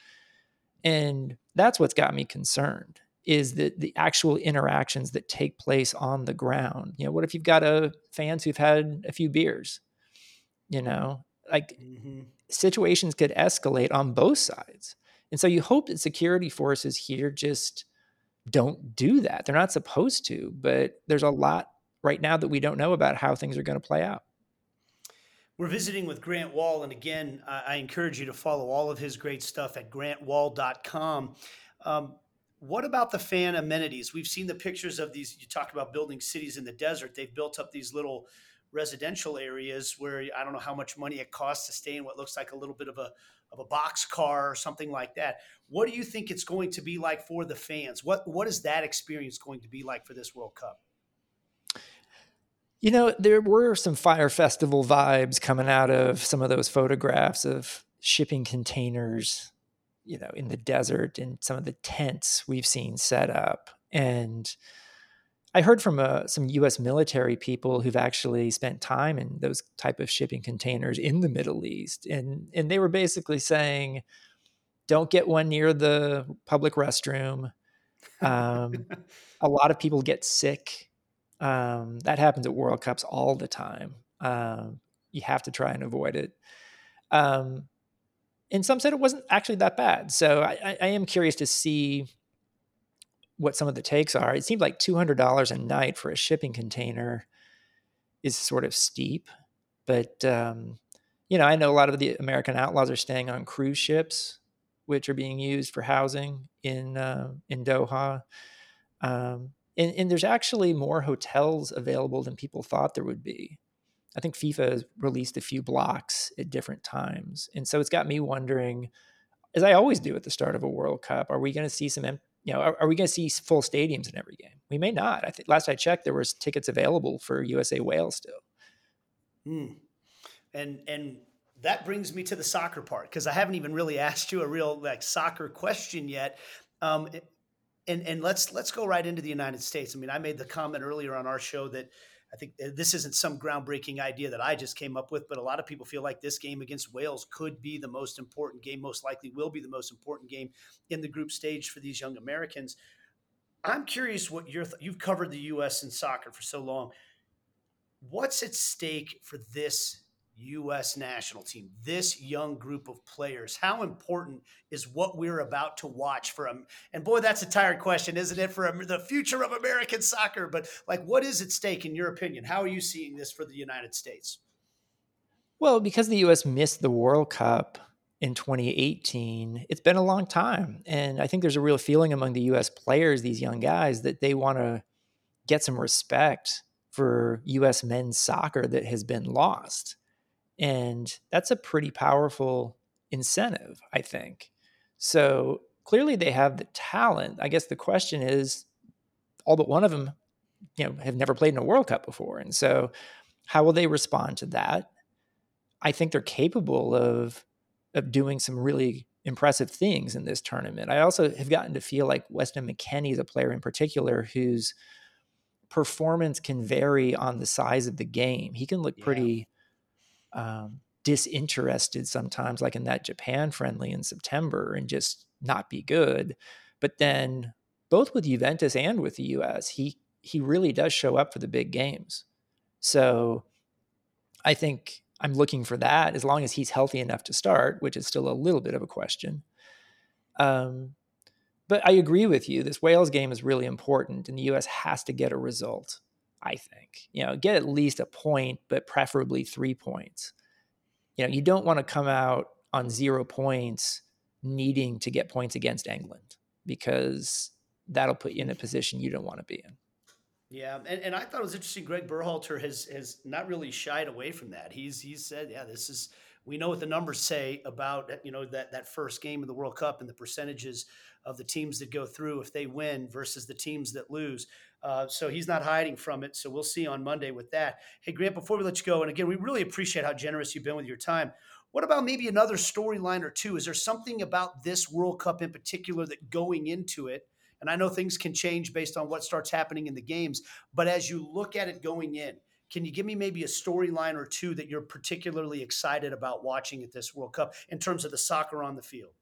and that's what's got me concerned is that the actual interactions that take place on the ground you know what if you've got a fans who've had a few beers you know like mm-hmm. situations could escalate on both sides and so you hope that security forces here just don't do that. They're not supposed to, but there's a lot right now that we don't know about how things are going to play out. We're visiting with Grant Wahl, and again, I encourage you to follow all of his great stuff at grantwahl.com. Um, what about the fan amenities? We've seen the pictures of these. You talk about building cities in the desert. They've built up these little residential areas where I don't know how much money it costs to stay in what looks like a little bit of a of a box car or something like that. What do you think it's going to be like for the fans? What what is that experience going to be like for this World Cup? You know, there were some Fyre Festival vibes coming out of some of those photographs of shipping containers, you know, in the desert and some of the tents we've seen set up. And I heard from uh, some U.S. military people who've actually spent time in those type of shipping containers in the Middle East, and and they were basically saying, "Don't get one near the public restroom." Um, a lot of people get sick. Um, that happens at World Cups all the time. Um, you have to try and avoid it. Um, and some said it wasn't actually that bad. So I, I am curious to see what some of the takes are. It seemed like $200 a night for a shipping container is sort of steep, but um, you know, I know a lot of the American outlaws are staying on cruise ships, which are being used for housing in uh, in Doha. Um, and, and, there's actually more hotels available than people thought there would be. I think FIFA has released a few blocks at different times, and so it's got me wondering, as I always do at the start of a World Cup, are we going to see some you know, are, are we going to see full stadiums in every game? We may not. I think last I checked, there was tickets available for USA Wales still. Hmm. And and that brings me to the soccer part because I haven't even really asked you a real like soccer question yet. Um, and and let's let's go right into the United States. I mean, I made the comment earlier on our show that I think uh, this isn't some groundbreaking idea that I just came up with, but a lot of people feel like this game against Wales could be the most important game, most likely will be the most important game in the group stage for these young Americans. I'm curious what your th- you've covered the U.S. in soccer for so long. What's at stake for this U.S. national team, this young group of players? How important is what we're about to watch for them? And boy, that's a tired question, isn't it, for the future of American soccer? But like, what is at stake in your opinion? How are you seeing this for the United States? Well, because the U.S. missed the World Cup in 2018, it's been a long time. And I think there's a real feeling among the U.S. players, these young guys, that they want to get some respect for U.S. men's soccer that has been lost. And that's a pretty powerful incentive, I think. So clearly they have the talent. I guess the question is all but one of them, you know, have never played in a World Cup before. And so how will they respond to that? I think they're capable of of doing some really impressive things in this tournament. I also have gotten to feel like Weston McKennie is a player in particular whose performance can vary on the size of the game. He can look Yeah. pretty um, disinterested sometimes, like in that Japan friendly in September, and just not be good. But then, both with Juventus and with the US, he he really does show up for the big games. So I think I'm looking for that as long as he's healthy enough to start, which is still a little bit of a question. Um, but I agree with you. This Wales game is really important, and the U.S. has to get a result. I think you know get at least a point, but preferably three points. You know, you don't want to come out on zero points, needing to get points against England because that'll put you in a position you don't want to be in. Yeah, and, and I thought it was interesting. Greg Berhalter has has not really shied away from that. He's he's said, yeah, this is we know what the numbers say about you know that that first game of the World Cup and the percentages of the teams that go through if they win versus the teams that lose. Uh, so he's not hiding from it. So we'll see on Monday with that. Hey Grant, before we let you go, and again, we really appreciate how generous you've been with your time. What about maybe another storyline or two? Is there something about this World Cup in particular that going into it? And I know things can change based on what starts happening in the games, but as you look at it going in, can you give me maybe a storyline or two that you're particularly excited about watching at this World Cup in terms of the soccer on the field?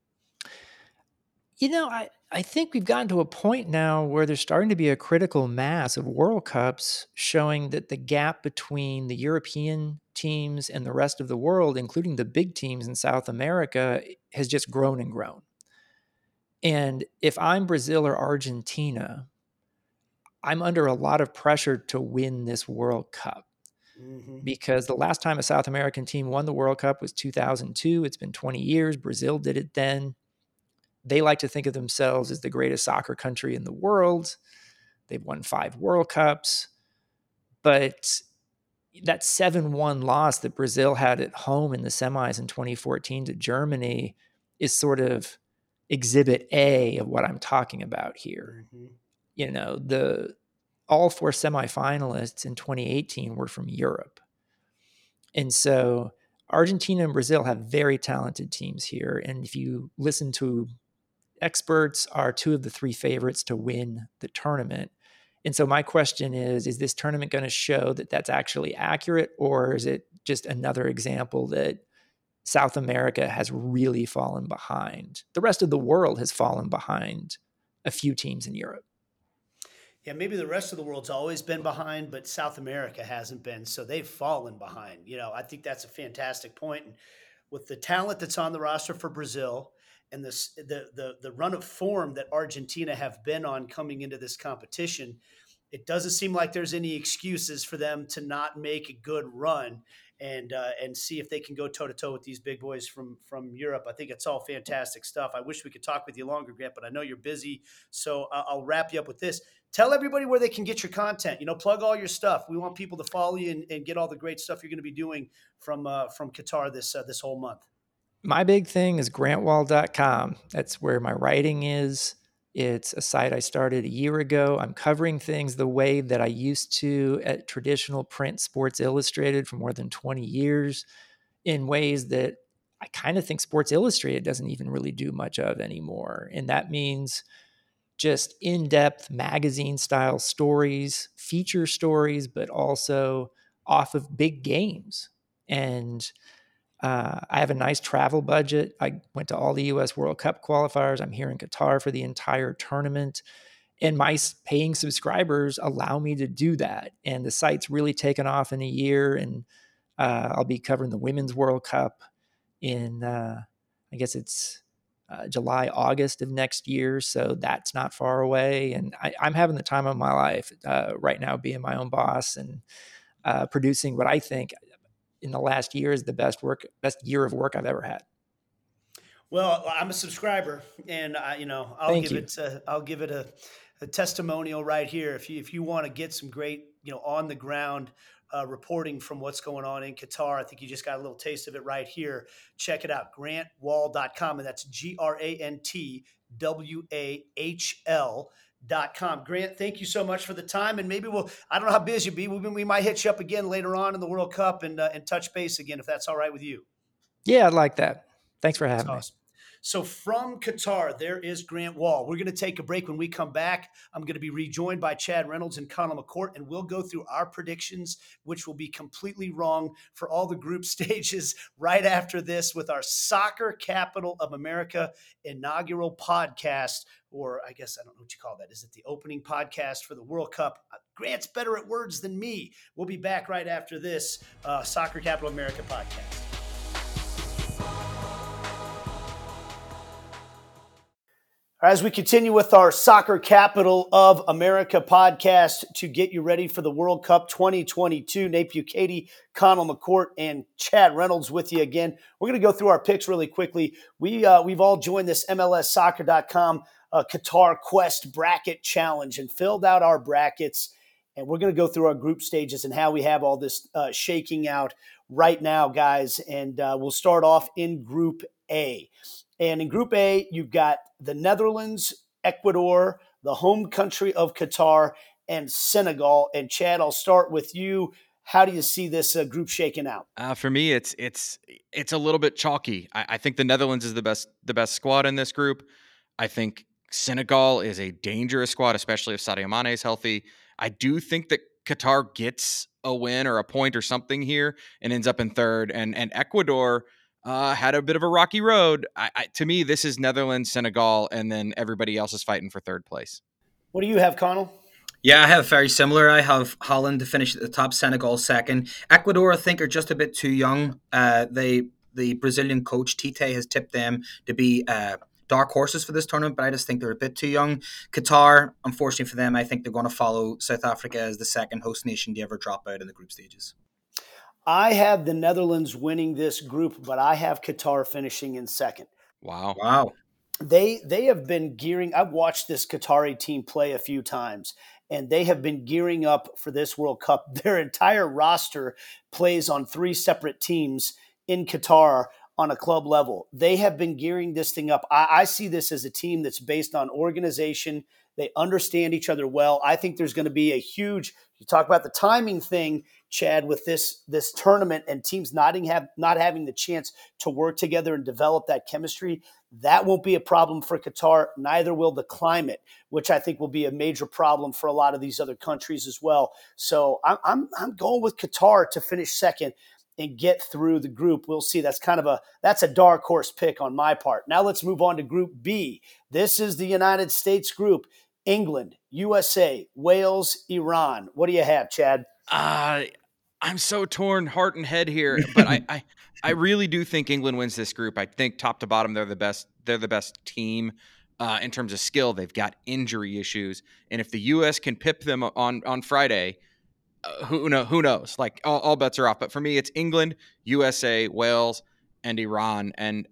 You know, I, I think we've gotten to a point now where there's starting to be a critical mass of World Cups showing that the gap between the European teams and the rest of the world, including the big teams in South America, has just grown and grown. And if I'm Brazil or Argentina, I'm under a lot of pressure to win this World Cup. Mm-hmm. Because the last time a South American team won the World Cup was 2002. It's been 20 years. Brazil did it then. They like to think of themselves as the greatest soccer country in the world. They've won five World Cups. But that 7 1 loss that Brazil had at home in the semis in 2014 to Germany is sort of exhibit A of what I'm talking about here. Mm-hmm. You know, the all four semifinalists in 2018 were from Europe. And so Argentina and Brazil have very talented teams here. And if you listen to experts, are two of the three favorites to win the tournament. And so my question is is this tournament going to show that that's actually accurate or is it just another example that South America has really fallen behind. The rest of the world has fallen behind a few teams in Europe. Yeah, maybe the rest of the world's always been behind, but South America hasn't been. So they've fallen behind. You know, I think that's a fantastic point. And with the talent that's on the roster for Brazil and this the the the run of form that Argentina have been on coming into this competition, it doesn't seem like there's any excuses for them to not make a good run and uh, and see if they can go toe to toe with these big boys from from Europe. I think it's all fantastic stuff. I wish we could talk with you longer, Grant, but I know you're busy, so I'll wrap you up with this. Tell everybody where they can get your content. You know, plug all your stuff. We want people to follow you and, and get all the great stuff you're going to be doing from uh, from Qatar this uh, this whole month. My big thing is grantwahl.com. That's where my writing is. It's a site I started a year ago. I'm covering things the way that I used to at traditional print Sports Illustrated for more than 20 years in ways that I kind of think Sports Illustrated doesn't even really do much of anymore. And that means just in depth magazine style stories, feature stories, but also off of big games. And uh, I have a nice travel budget. I went to all the U.S. World Cup qualifiers. I'm here in Qatar for the entire tournament. And my paying subscribers allow me to do that. And the site's really taken off in a year. And uh, I'll be covering the Women's World Cup in, uh, I guess it's uh, July, August of next year. So that's not far away. And I, am having the time of my life uh, right now, being my own boss and uh, producing what I think in the last year is the best work, best year of work I've ever had. Well, I'm a subscriber, and I, you know, I'll Thank give you. it. A, I'll give it a, a testimonial right here. If you if you want to get some great, you know, on the ground uh, reporting from what's going on in Qatar, I think you just got a little taste of it right here. Check it out, GrantWahl.com, and that's G R A N T W A H L dot com. Grant, thank you so much for the time, and maybe we'll. I don't know how busy you'll be. We, might hit you up again later on in the World Cup and uh, and touch base again if that's all right with you. Yeah, I'd like that. Thanks for having awesome. me. So from Qatar, there is Grant Wahl. We're going to take a break. When we come back, I'm going to be rejoined by Chad Reynolds and Conall McCourt, and we'll go through our predictions, which will be completely wrong for all the group stages right after this with our Soccer Capital of America inaugural podcast or I guess I don't know what you call that. Is it the opening podcast for the World Cup? Uh, Grant's better at words than me. We'll be back right after this uh, Soccer Capital America podcast. As we continue with our Soccer Capital of America podcast to get you ready for the World Cup 2022, Nate Bukaty, Conall McCourt, and Chad Reynolds with you again. We're going to go through our picks really quickly. We uh, we've all joined this MLSsoccer.com uh, Qatar Quest bracket challenge and filled out our brackets. And we're going to go through our group stages and how we have all this uh, shaking out right now, guys. And uh, we'll start off in Group A. And in Group A, you've got the Netherlands, Ecuador, the home country of Qatar, and Senegal. And Chad, I'll start with you. How do you see this uh, group shaking out? Uh, for me, it's it's it's a little bit chalky. I, I, think the Netherlands is the best the best squad in this group. I think Senegal is a dangerous squad, especially if Sadio Mane is healthy. I do think that Qatar gets a win or a point or something here and ends up in third, and and Ecuador uh, had a bit of a rocky road. I, I, to me, this is Netherlands, Senegal, and then everybody else is fighting for third place. What do you have, Conall? Yeah, I have very similar. I have Holland to finish at the top, Senegal second. Ecuador, I think, are just a bit too young. Uh, they the Brazilian coach Tite has tipped them to be uh, dark horses for this tournament, but I just think they're a bit too young. Qatar, unfortunately for them, I think they're going to follow South Africa as the second host nation to ever drop out in the group stages. I have the Netherlands winning this group, but I have Qatar finishing in second. Wow. Wow. They they have been gearing I've watched this Qatari team play a few times and they have been gearing up for this World Cup. Their entire roster plays on three separate teams in Qatar on a club level. They have been gearing this thing up. I, I see this as a team that's based on organization. They understand each other well. I think there's going to be a huge. You talk about the timing thing Chad, with this this tournament and teams not have not having the chance to work together and develop that chemistry, that won't be a problem for Qatar. Neither will the climate, which I think will be a major problem for a lot of these other countries as well. So I'm I'm, I'm going with Qatar to finish second and get through the group. We'll see. That's kind of a that's a dark horse pick on my part. Now let's move on to Group B. This is the United States group. England, USA, Wales, Iran. What do you have, Chad? Uh, I'm so torn heart and head here, but I, I I really do think England wins this group. I think top to bottom they're the best. They're the best team uh, in terms of skill. They've got injury issues, and if the U.S. can pip them on on Friday, uh, who know who knows? Like all, all bets are off. But for me, it's England, USA, Wales, and Iran. And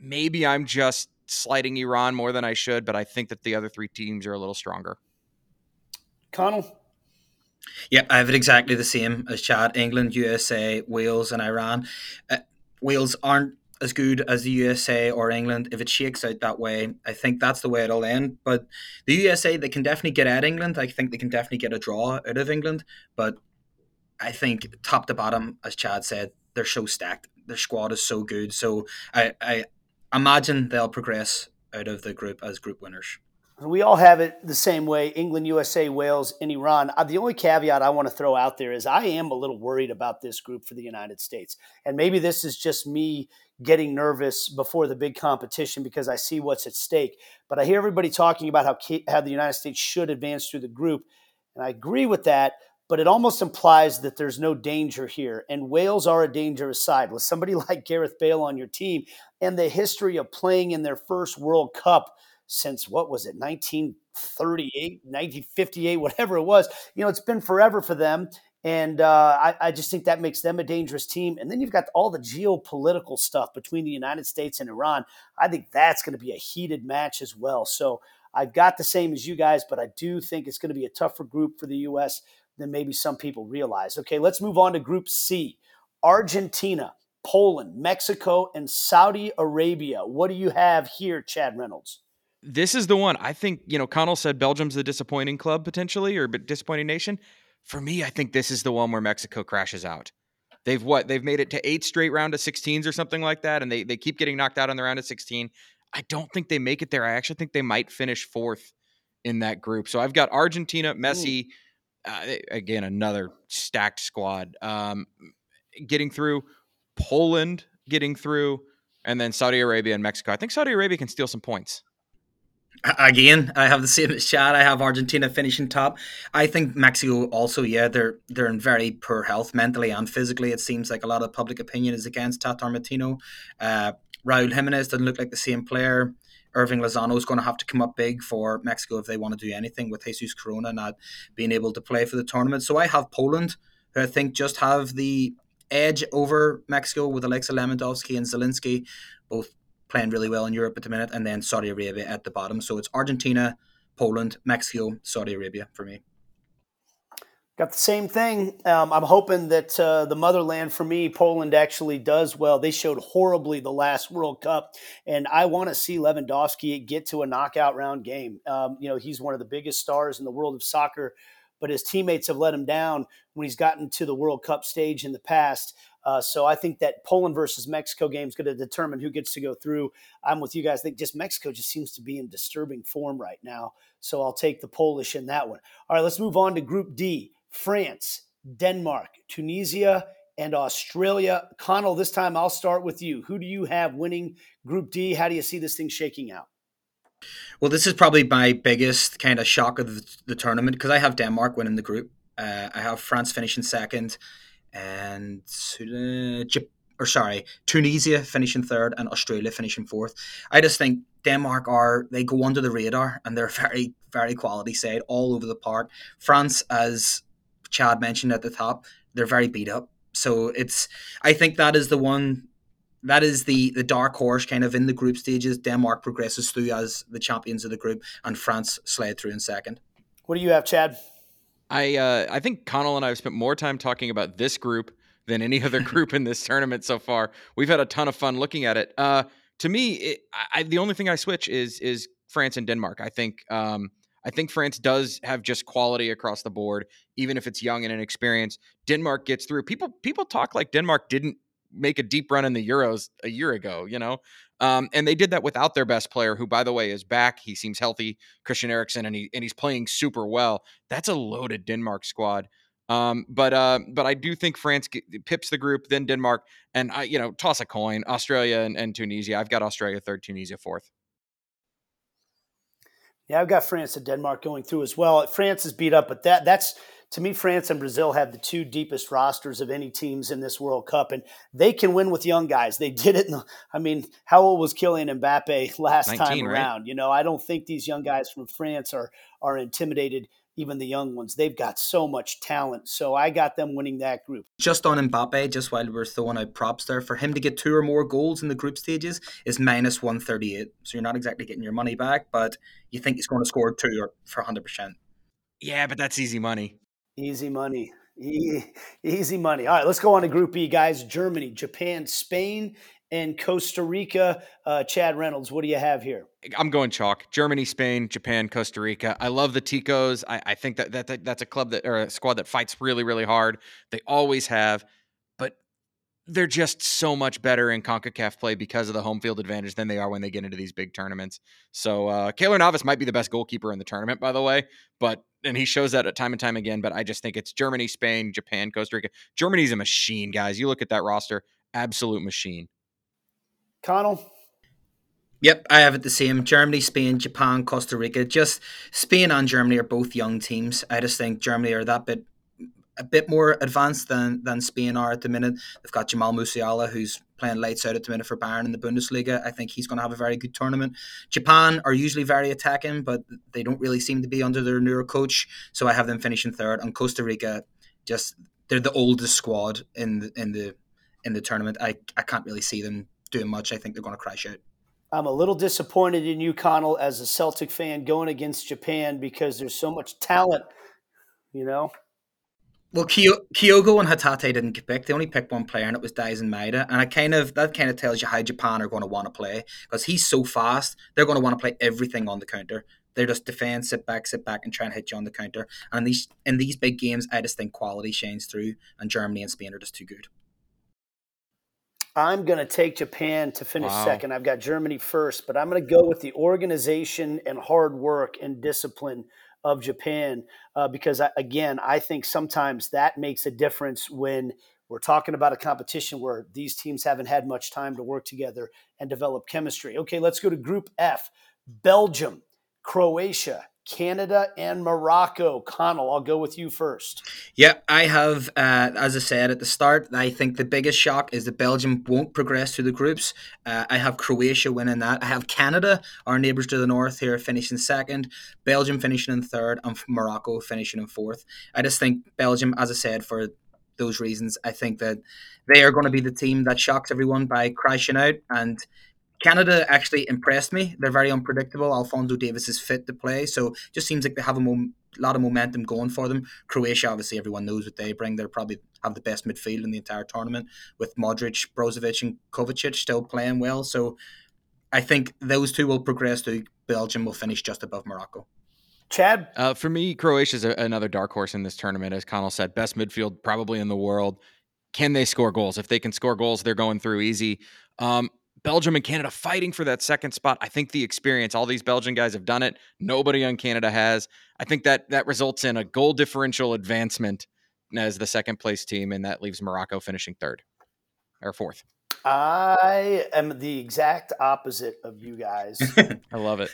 maybe I'm just slighting Iran more than I should, but I think that the other three teams are a little stronger. Conall. Yeah, I have it exactly the same as Chad. England, USA, Wales, and Iran. Uh, Wales aren't as good as the USA or England. If it shakes out that way, I think that's the way it'll end. But the USA, they can definitely get at England. I think they can definitely get a draw out of England. But I think top to bottom, as Chad said, they're so stacked. Their squad is so good. So I, I imagine they'll progress out of the group as group winners. We all have it the same way England, USA, Wales, and Iran. Uh, the only caveat I want to throw out there is I am a little worried about this group for the United States. And maybe this is just me getting nervous before the big competition because I see what's at stake. But I hear everybody talking about how, how the United States should advance through the group. And I agree with that, but it almost implies that there's no danger here. And Wales are a dangerous side. With somebody like Gareth Bale on your team and the history of playing in their first World Cup since what was it 1938 1958 whatever it was you know it's been forever for them and uh, I, I, just think that makes them a dangerous team and then you've got all the geopolitical stuff between the united states and iran i think that's going to be a heated match as well so i've got the same as you guys but i do think it's going to be a tougher group for the us than maybe some people realize okay let's move on to group c argentina Poland, Mexico, and Saudi Arabia. What do you have here, Chad Reynolds? this is the one I think, you know, Conall said Belgium's the disappointing club potentially or disappointing nation. For me, I think this is the one where Mexico crashes out. They've what? They've made it to eight straight round of 16s or something like that, and they they keep getting knocked out on the round of 16. I don't think they make it there. I actually think they might finish fourth in that group. So I've got Argentina, Messi, uh, again another stacked squad um, getting through, Poland getting through, and then Saudi Arabia and Mexico. I think Saudi Arabia can steal some points. Again, I have the same as Chad. I have Argentina finishing top. I think Mexico also, yeah, they're they're in very poor health mentally and physically. It seems like a lot of public opinion is against Tata Martino. Uh, Raul Jimenez doesn't look like the same player. Hirving Lozano is going to have to come up big for Mexico if they want to do anything with Jesus Corona not being able to play for the tournament. So I have Poland, who I think just have the edge over Mexico with Alexa Lewandowski and Zielinski, both playing really well in Europe at the minute, and then Saudi Arabia at the bottom. So it's Argentina, Poland, Mexico, Saudi Arabia for me. Got the same thing. Um, I'm hoping that uh, the motherland for me, Poland, actually does well. They showed horribly the last World Cup, and I want to see Lewandowski get to a knockout round game. Um, you know, he's one of the biggest stars in the world of soccer, but his teammates have let him down when he's gotten to the World Cup stage in the past. Uh, so I think that Poland versus Mexico game is going to determine who gets to go through. I'm with you guys. I think just Mexico just seems to be in disturbing form right now. So I'll take the Polish in that one. All right, let's move on to Group D. France, Denmark, Tunisia, and Australia. Conall, this time I'll start with you. Who do you have winning Group D? How do you see this thing shaking out? Well, this is probably my biggest kind of shock of the, the tournament because I have Denmark winning the group. Uh, I have France finishing second, and or sorry, Tunisia finishing third and Australia finishing fourth. I just think Denmark are they go under the radar and they're very very quality side all over the park. France, as Chad mentioned at the top, they're very beat up. So it's I think that is the one that is the the dark horse kind of in the group stages. Denmark progresses through as the champions of the group, and France slide through in second. What do you have, Chad? I uh, I think Conall and I have spent more time talking about this group than any other group in this tournament so far. We've had a ton of fun looking at it. Uh, to me, it, I, the only thing I switch is is France and Denmark. I think um, I think France does have just quality across the board, even if it's young and inexperienced. Denmark gets through. People people talk like Denmark didn't make a deep run in the Euros a year ago, you know, um, and they did that without their best player, who by the way is back. He seems healthy, Christian Eriksen, and he and he's playing super well. That's a loaded Denmark squad. Um, but uh, but I do think France pips the group, then Denmark, and I you know toss a coin, Australia and, and Tunisia. I've got Australia third, Tunisia fourth. Yeah, I've got France and Denmark going through as well. France is beat up, but that that's to me, France and Brazil have the two deepest rosters of any teams in this World Cup, and they can win with young guys. They did it. The, I mean, how old was Kylian Mbappe last 19, time around? Right? You know, I don't think these young guys from France are are intimidated. Even the young ones, they've got so much talent. So I got them winning that group. Just on Mbappe, just while we're throwing out props there, for him to get two or more goals in the group stages is minus 138. So you're not exactly getting your money back, but you think he's going to score two or for 100%. Yeah, but that's easy money. Easy money. easy money. All right, let's go on to Group E, guys. Germany, Japan, Spain, and Costa Rica. Uh, Chad Reynolds, what do you have here? I'm going chalk. Germany, Spain, Japan, Costa Rica. I love the Ticos. I, I think that, that, that that's a club that or a squad that fights really, really hard. They always have they're just so much better in CONCACAF play because of the home field advantage than they are when they get into these big tournaments. So uh Keylor Navas might be the best goalkeeper in the tournament, by the way, but and he shows that time and time again. But I just think it's Germany, Spain, Japan, Costa Rica. Germany's a machine, guys. You look at that roster, absolute machine. Conall. Yep, I have it the same. Germany, Spain, Japan, Costa Rica. Just Spain and Germany are both young teams. I just think Germany are that bit a bit more advanced than than Spain are at the minute. They've got Jamal Musiala, who's playing lights out at the minute for Bayern in the Bundesliga. I think he's going to have a very good tournament. Japan are usually very attacking, but they don't really seem to be under their newer coach. So I have them finishing third. And Costa Rica, just they're the oldest squad in the in the in the tournament. I I can't really see them doing much. I think they're going to crash out. I'm a little disappointed in you, Conall, as a Celtic fan going against Japan because there's so much talent. You know, well, Kyogo and Hatate didn't get picked. They only picked one player, and it was Daizen Maeda. And I kind of that kind of tells you how Japan are going to want to play because he's so fast. They're going to want to play everything on the counter. They're just defend, sit back, sit back, and try and hit you on the counter. And in these in these big games, I just think quality shines through, and Germany and Spain are just too good. I'm going to take Japan to finish wow. second. I've got Germany first, but I'm going to go with the organization and hard work and discipline of Japan uh, because, I, again, I think sometimes that makes a difference when we're talking about a competition where these teams haven't had much time to work together and develop chemistry. Okay, let's go to Group F Belgium, Croatia, Canada and Morocco. Conall, I'll go with you first. Yeah, I have, uh, as I said at the start, I think the biggest shock is that Belgium won't progress through the groups. Uh, I have Croatia winning that. I have Canada, our neighbours to the north here, finishing second, Belgium finishing in third, and Morocco finishing in fourth. I just think Belgium, as I said, for those reasons, I think that they are going to be the team that shocks everyone by crashing out and Canada actually impressed me. They're very unpredictable. Alphonso Davies is fit to play, so just seems like they have a mom- lot of momentum going for them. Croatia, obviously, everyone knows what they bring. They probably have the best midfield in the entire tournament with Modric, Brozovic, and Kovacic still playing well. So I think those two will progress to Belgium. Will finish just above Morocco. Chad, uh, for me, Croatia is another dark horse in this tournament. As Conall said, best midfield probably in the world. Can they score goals? If they can score goals, they're going through easy. Um, Belgium and Canada fighting for that second spot. I think the experience, all these Belgian guys have done it. Nobody on Canada has. I think that that results in a goal differential advancement as the second place team, and that leaves Morocco finishing third or fourth. I am the exact opposite of you guys. I love it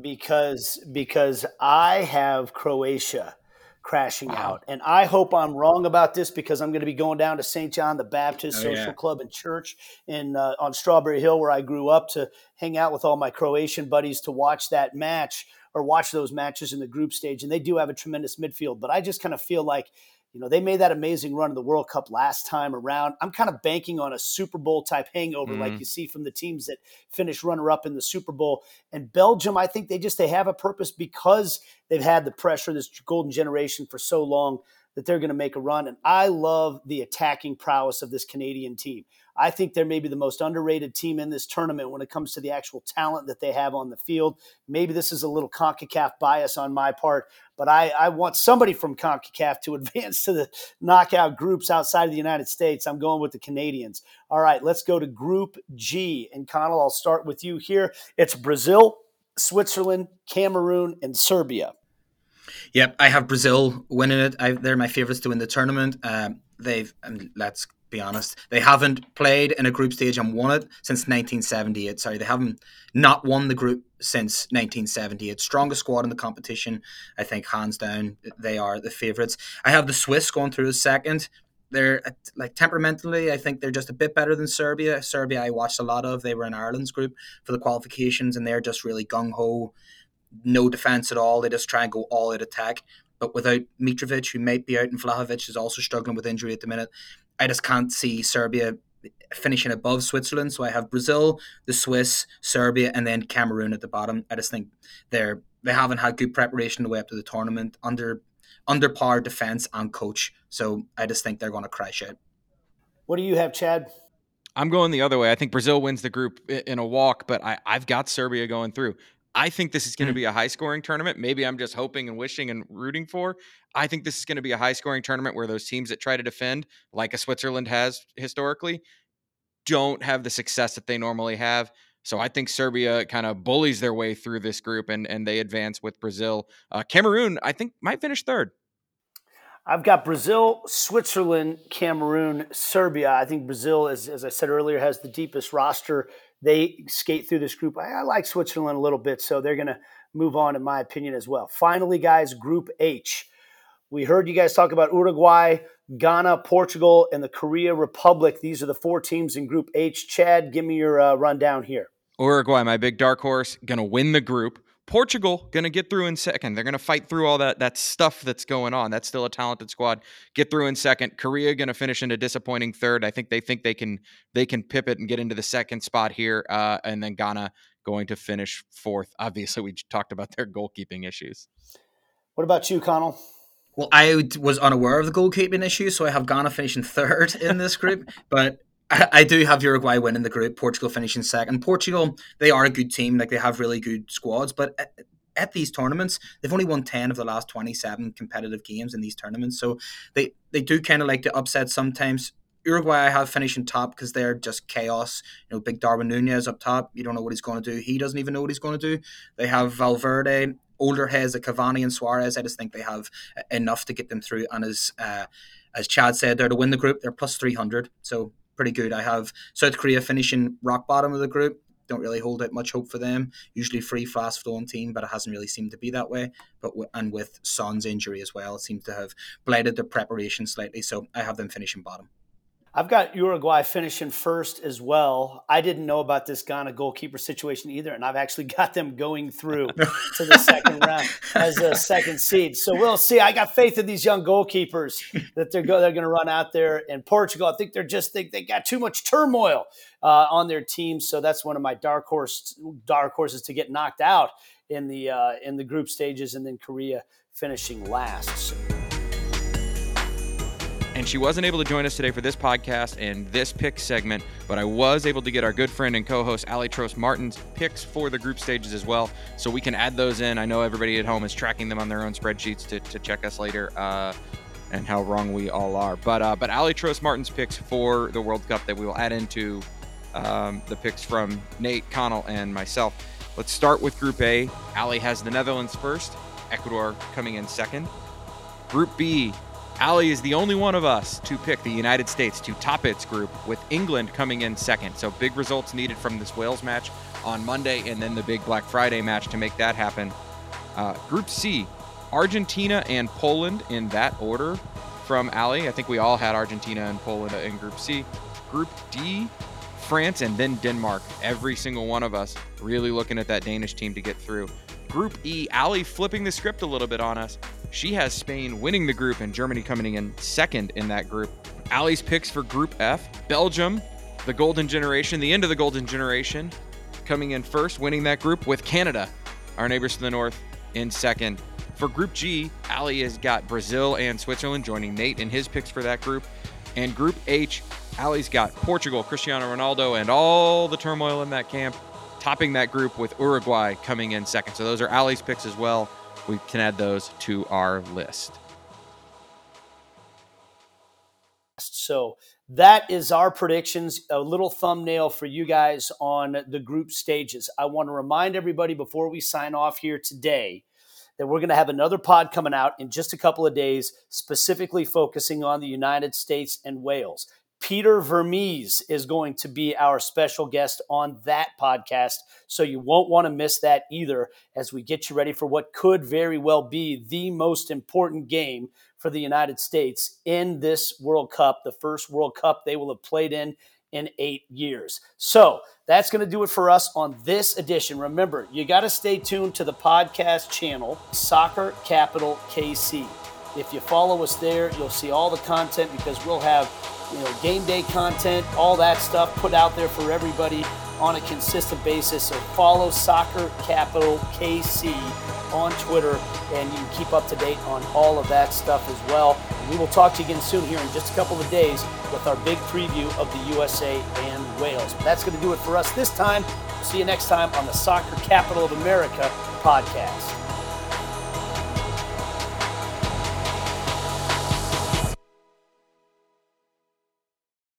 because because I have Croatia crashing wow. out. And I hope I'm wrong about this because I'm going to be going down to St. John the Baptist oh, Social yeah. Club and Church in uh, on Strawberry Hill where I grew up to hang out with all my Croatian buddies to watch that match or watch those matches in the group stage. And they do have a tremendous midfield, but I just kind of feel like you know, they made that amazing run in the World Cup last time around. I'm kind of banking on a Super Bowl type hangover, mm-hmm. like you see from the teams that finish runner up in the Super Bowl. And Belgium, I think they just they have a purpose because they've had the pressure, this golden generation for so long that they're going to make a run. And I love the attacking prowess of this Canadian team. I think they're maybe the most underrated team in this tournament when it comes to the actual talent that they have on the field. Maybe this is a little CONCACAF bias on my part, but I, I want somebody from CONCACAF to advance to the knockout groups outside of the United States. I'm going with the Canadians. All right, let's go to Group G. And Conall, I'll start with you here. It's Brazil, Switzerland, Cameroon, and Serbia. Yep, I have Brazil winning it. I, they're my favourites to win the tournament. Um, they've, and let's be honest, they haven't played in a group stage and won it since 1978. Sorry, they haven't not won the group since 1978. Strongest squad in the competition, I think, hands down, they are the favourites. I have the Swiss going through a second. They're like temperamentally, I think they're just a bit better than Serbia. Serbia, I watched a lot of. They were in Ireland's group for the qualifications, and they're just really gung ho no defense at all. They just try and go all out attack. But without Mitrovic, who might be out, and Vlahovic is also struggling with injury at the minute, I just can't see Serbia finishing above Switzerland. So I have Brazil, the Swiss, Serbia, and then Cameroon at the bottom. I just think they're they haven't had good preparation the way up to the tournament under under par defense and coach. So I just think they're going to crash out. What do you have, Chad? I'm going the other way. I think Brazil wins the group in a walk, but I, I've got Serbia going through. I think this is going to mm. be a high scoring tournament. Maybe I'm just hoping and wishing and rooting for. I think this is going to be a high scoring tournament where those teams that try to defend, like a Switzerland has historically, don't have the success that they normally have. So I think Serbia kind of bullies their way through this group and and they advance with Brazil. Uh, Cameroon, I think, might finish third. I've got Brazil, Switzerland, Cameroon, Serbia. I think Brazil, as, as I said earlier, has the deepest roster they skate through this group. I, I like Switzerland a little bit, so they're going to move on, in my opinion, as well. Finally, guys, Group H. We heard you guys talk about Uruguay, Ghana, Portugal, and the Korea Republic. These are the four teams in Group H. Chad, give me your uh, rundown here. Uruguay, my big dark horse, going to win the group. Portugal going to get through in second. They're going to fight through all that that stuff that's going on. That's still a talented squad. Get through in second. Korea going to finish in a disappointing third. I think they think they can they can pip it and get into the second spot here. Uh, and then Ghana going to finish fourth. Obviously, we talked about their goalkeeping issues. What about you, Conall? Well, I was unaware of the goalkeeping issue, so I have Ghana finishing third in this group. but I do have Uruguay winning the group, Portugal finishing second. Portugal, they are a good team, like they have really good squads, but at, at these tournaments, they've only won 10 of the last 27 competitive games in these tournaments. So they, they do kind of like to upset sometimes. Uruguay I have finishing top because they're just chaos. You know, big Darwin Nunez up top. You don't know what he's going to do. He doesn't even know what he's going to do. They have Valverde, older heads like Cavani and Suarez. I just think they have enough to get them through. And as uh, as Chad said, they're to win the group. They're plus three hundred, so pretty good. I have South Korea finishing rock bottom of the group. Don't really hold out much hope for them. Usually free, fast flowing team, but it hasn't really seemed to be that way. But w- and with Son's injury as well, it seems to have blighted their preparation slightly. So I have them finishing bottom. I've got Uruguay finishing first as well. I didn't know about this Ghana goalkeeper situation either, and I've actually got them going through to the second round as a second seed. So we'll see. I got faith in these young goalkeepers that they're go, they're going to run out there. in Portugal, I think they're just they, they got too much turmoil uh, on their team, so that's one of my dark horse dark horses to get knocked out in the uh, in the group stages, and then Korea finishing last. So and she wasn't able to join us today for this podcast and this pick segment, but I was able to get our good friend and co-host Ali Trost Martin's picks for the group stages as well, so we can add those in. I know everybody at home is tracking them on their own spreadsheets to, to check us later. Uh, and how wrong we all are, but uh, but Ali Trost Martin's picks for the World Cup that we will add into um, the picks from Nate Conall and myself. Let's start with Group A. Ali has the Netherlands first, Ecuador coming in second. Group B, Ali is the only one of us to pick the United States to top its group, with England coming in second. So big results needed from this Wales match on Monday, and then the big Black Friday match to make that happen. Uh, group C, Argentina and Poland in that order from Ali. I think we all had Argentina and Poland in Group C. Group D, France and then Denmark. Every single one of us really looking at that Danish team to get through. Group E, Ali flipping the script a little bit on us. She has Spain winning the group and Germany coming in second in that group. Ali's picks for Group F Belgium, the Golden Generation, the end of the Golden Generation, coming in first, winning that group with Canada, our neighbors to the north, in second. For Group G, Ali has got Brazil and Switzerland joining Nate in his picks for that group. And Group H, Ali's got Portugal, Cristiano Ronaldo, and all the turmoil in that camp topping that group with Uruguay coming in second. So those are Ali's picks as well. We can add those to our list. So that is our predictions. A little thumbnail for you guys on the group stages. I want to remind everybody before we sign off here today that we're going to have another pod coming out in just a couple of days, specifically focusing on the United States and Wales. Peter Vermes is going to be our special guest on that podcast. So you won't want to miss that either as we get you ready for what could very well be the most important game for the United States in this World Cup, the first World Cup they will have played in in eight years. So that's going to do it for us on this edition. Remember, you got to stay tuned to the podcast channel, Soccer Capital KC. If you follow us there, you'll see all the content because we'll have you know, game day content, all that stuff put out there for everybody on a consistent basis. So follow Soccer Capital KC on Twitter, and you can keep up to date on all of that stuff as well. And we will talk to you again soon here in just a couple of days with our big preview of the USA and Wales. But that's going to do it for us this time. See you next time on the Soccer Capital of America podcast.